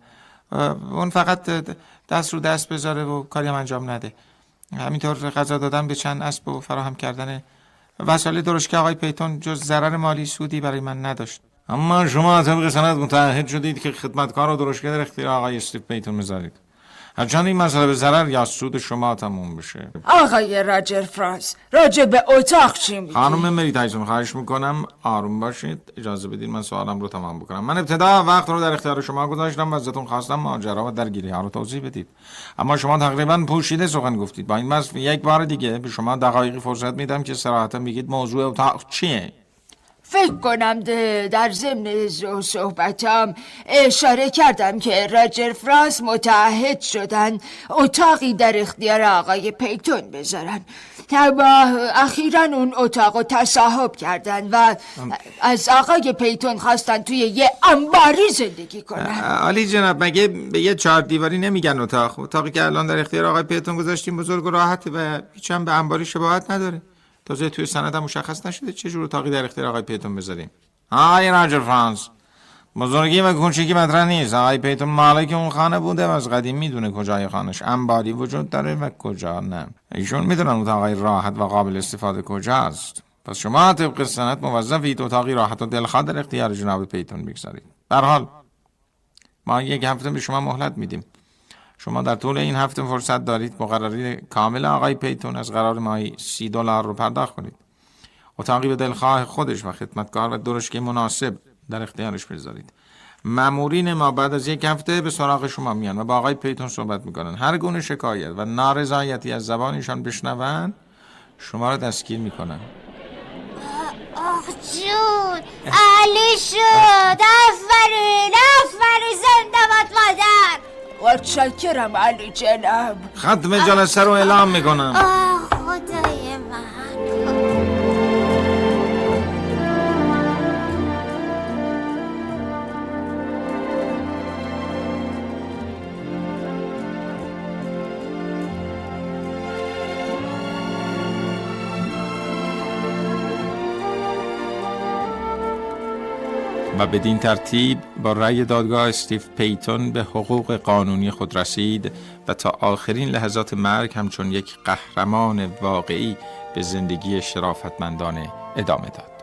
اون فقط دست رو دست بذاره و کاری انجام نده. همینطور غذا دادن به چند اسب و فراهم کردن وسایل درشکه آقای پیتون جز ضرر مالی سودی برای من نداشت. اما شما طبق سند متعهد شدید که خدمتکار رو درشکه در اختیار آقای استیو پیتون می‌ذارید. هرچند این مسئله به ضرر یا سود شما تموم بشه. آقای راجر فرانس راجع به اتاق چی میگی؟ خانم مری تایسون خواهش می‌کنم آروم باشید. اجازه بدید من سوالم رو تمام بکنم. من ابتدا وقت رو در اختیار شما گذاشتم و ازتون خواستم ماجرا و درگیری ها رو توضیح بدید. اما شما تقریبا پوشیده سخن گفتید. با این وصف یک بار دیگه به شما دقایقی فرصت میدم که صراحتا بگید موضوع اتاق چیه. فکر کنم در ضمن صحبتم اشاره کردم که راجر فرانس متعهد شدن اتاقی در اختیار آقای پیتون بذارن. اما اخیرا اون اتاق رو تصاحب کردن و از آقای پیتون خواستن توی یه انباری زندگی کنن. عالی جناب مگه به یه چهار دیواری نمیگن اتاق؟ اتاقی که الان در اختیار آقای پیتون گذاشتیم بزرگ و راحته و هیچ هم به انباری شباهت نداره. تازه توی سند هم مشخص نشده چه جور اتاقی در اختیار آقای پیتون بذاریم. آقای راجر فرانس بزرگی و کوچیکی مطرح نیست. آقای پیتون مالک اون خانه بوده و از قدیم می‌دونه کجای خانش انباری وجود داره و کجا نه. ایشون می‌دونن اتاقای راحت و قابل استفاده کجاست. پس شما طبق سند موظفید اتاقی راحت و دلخواه در اختیار جناب پیتون بگذارید. حال ما یک هفته به شما مهلت میدیم. شما در طول این هفته فرصت دارید مقرری کامل آقای پیتون از قرار ماهی سی دلار رو پرداخت کنید. اتاقی به دلخواه خودش و خدمتکار و درشکی مناسب در اختیارش بذارید مامورین ما بعد از یک هفته به سراغ شما میان و با آقای پیتون صحبت می‌کنن. هر گونه شکایت و نارضایتی از زبانشان بشنون شما را دستگیر می‌کنن. آخ جون علی شد آفرین آفرین زنده مادر. متشکرم علی جناب ختم جلسه رو اعلام می‌کنم آه خدای و بدین ترتیب با رأی دادگاه استیو پیتون به حقوق قانونی خود رسید و تا آخرین لحظات مرگ همچون یک قهرمان واقعی به زندگی شرافتمندانه ادامه داد.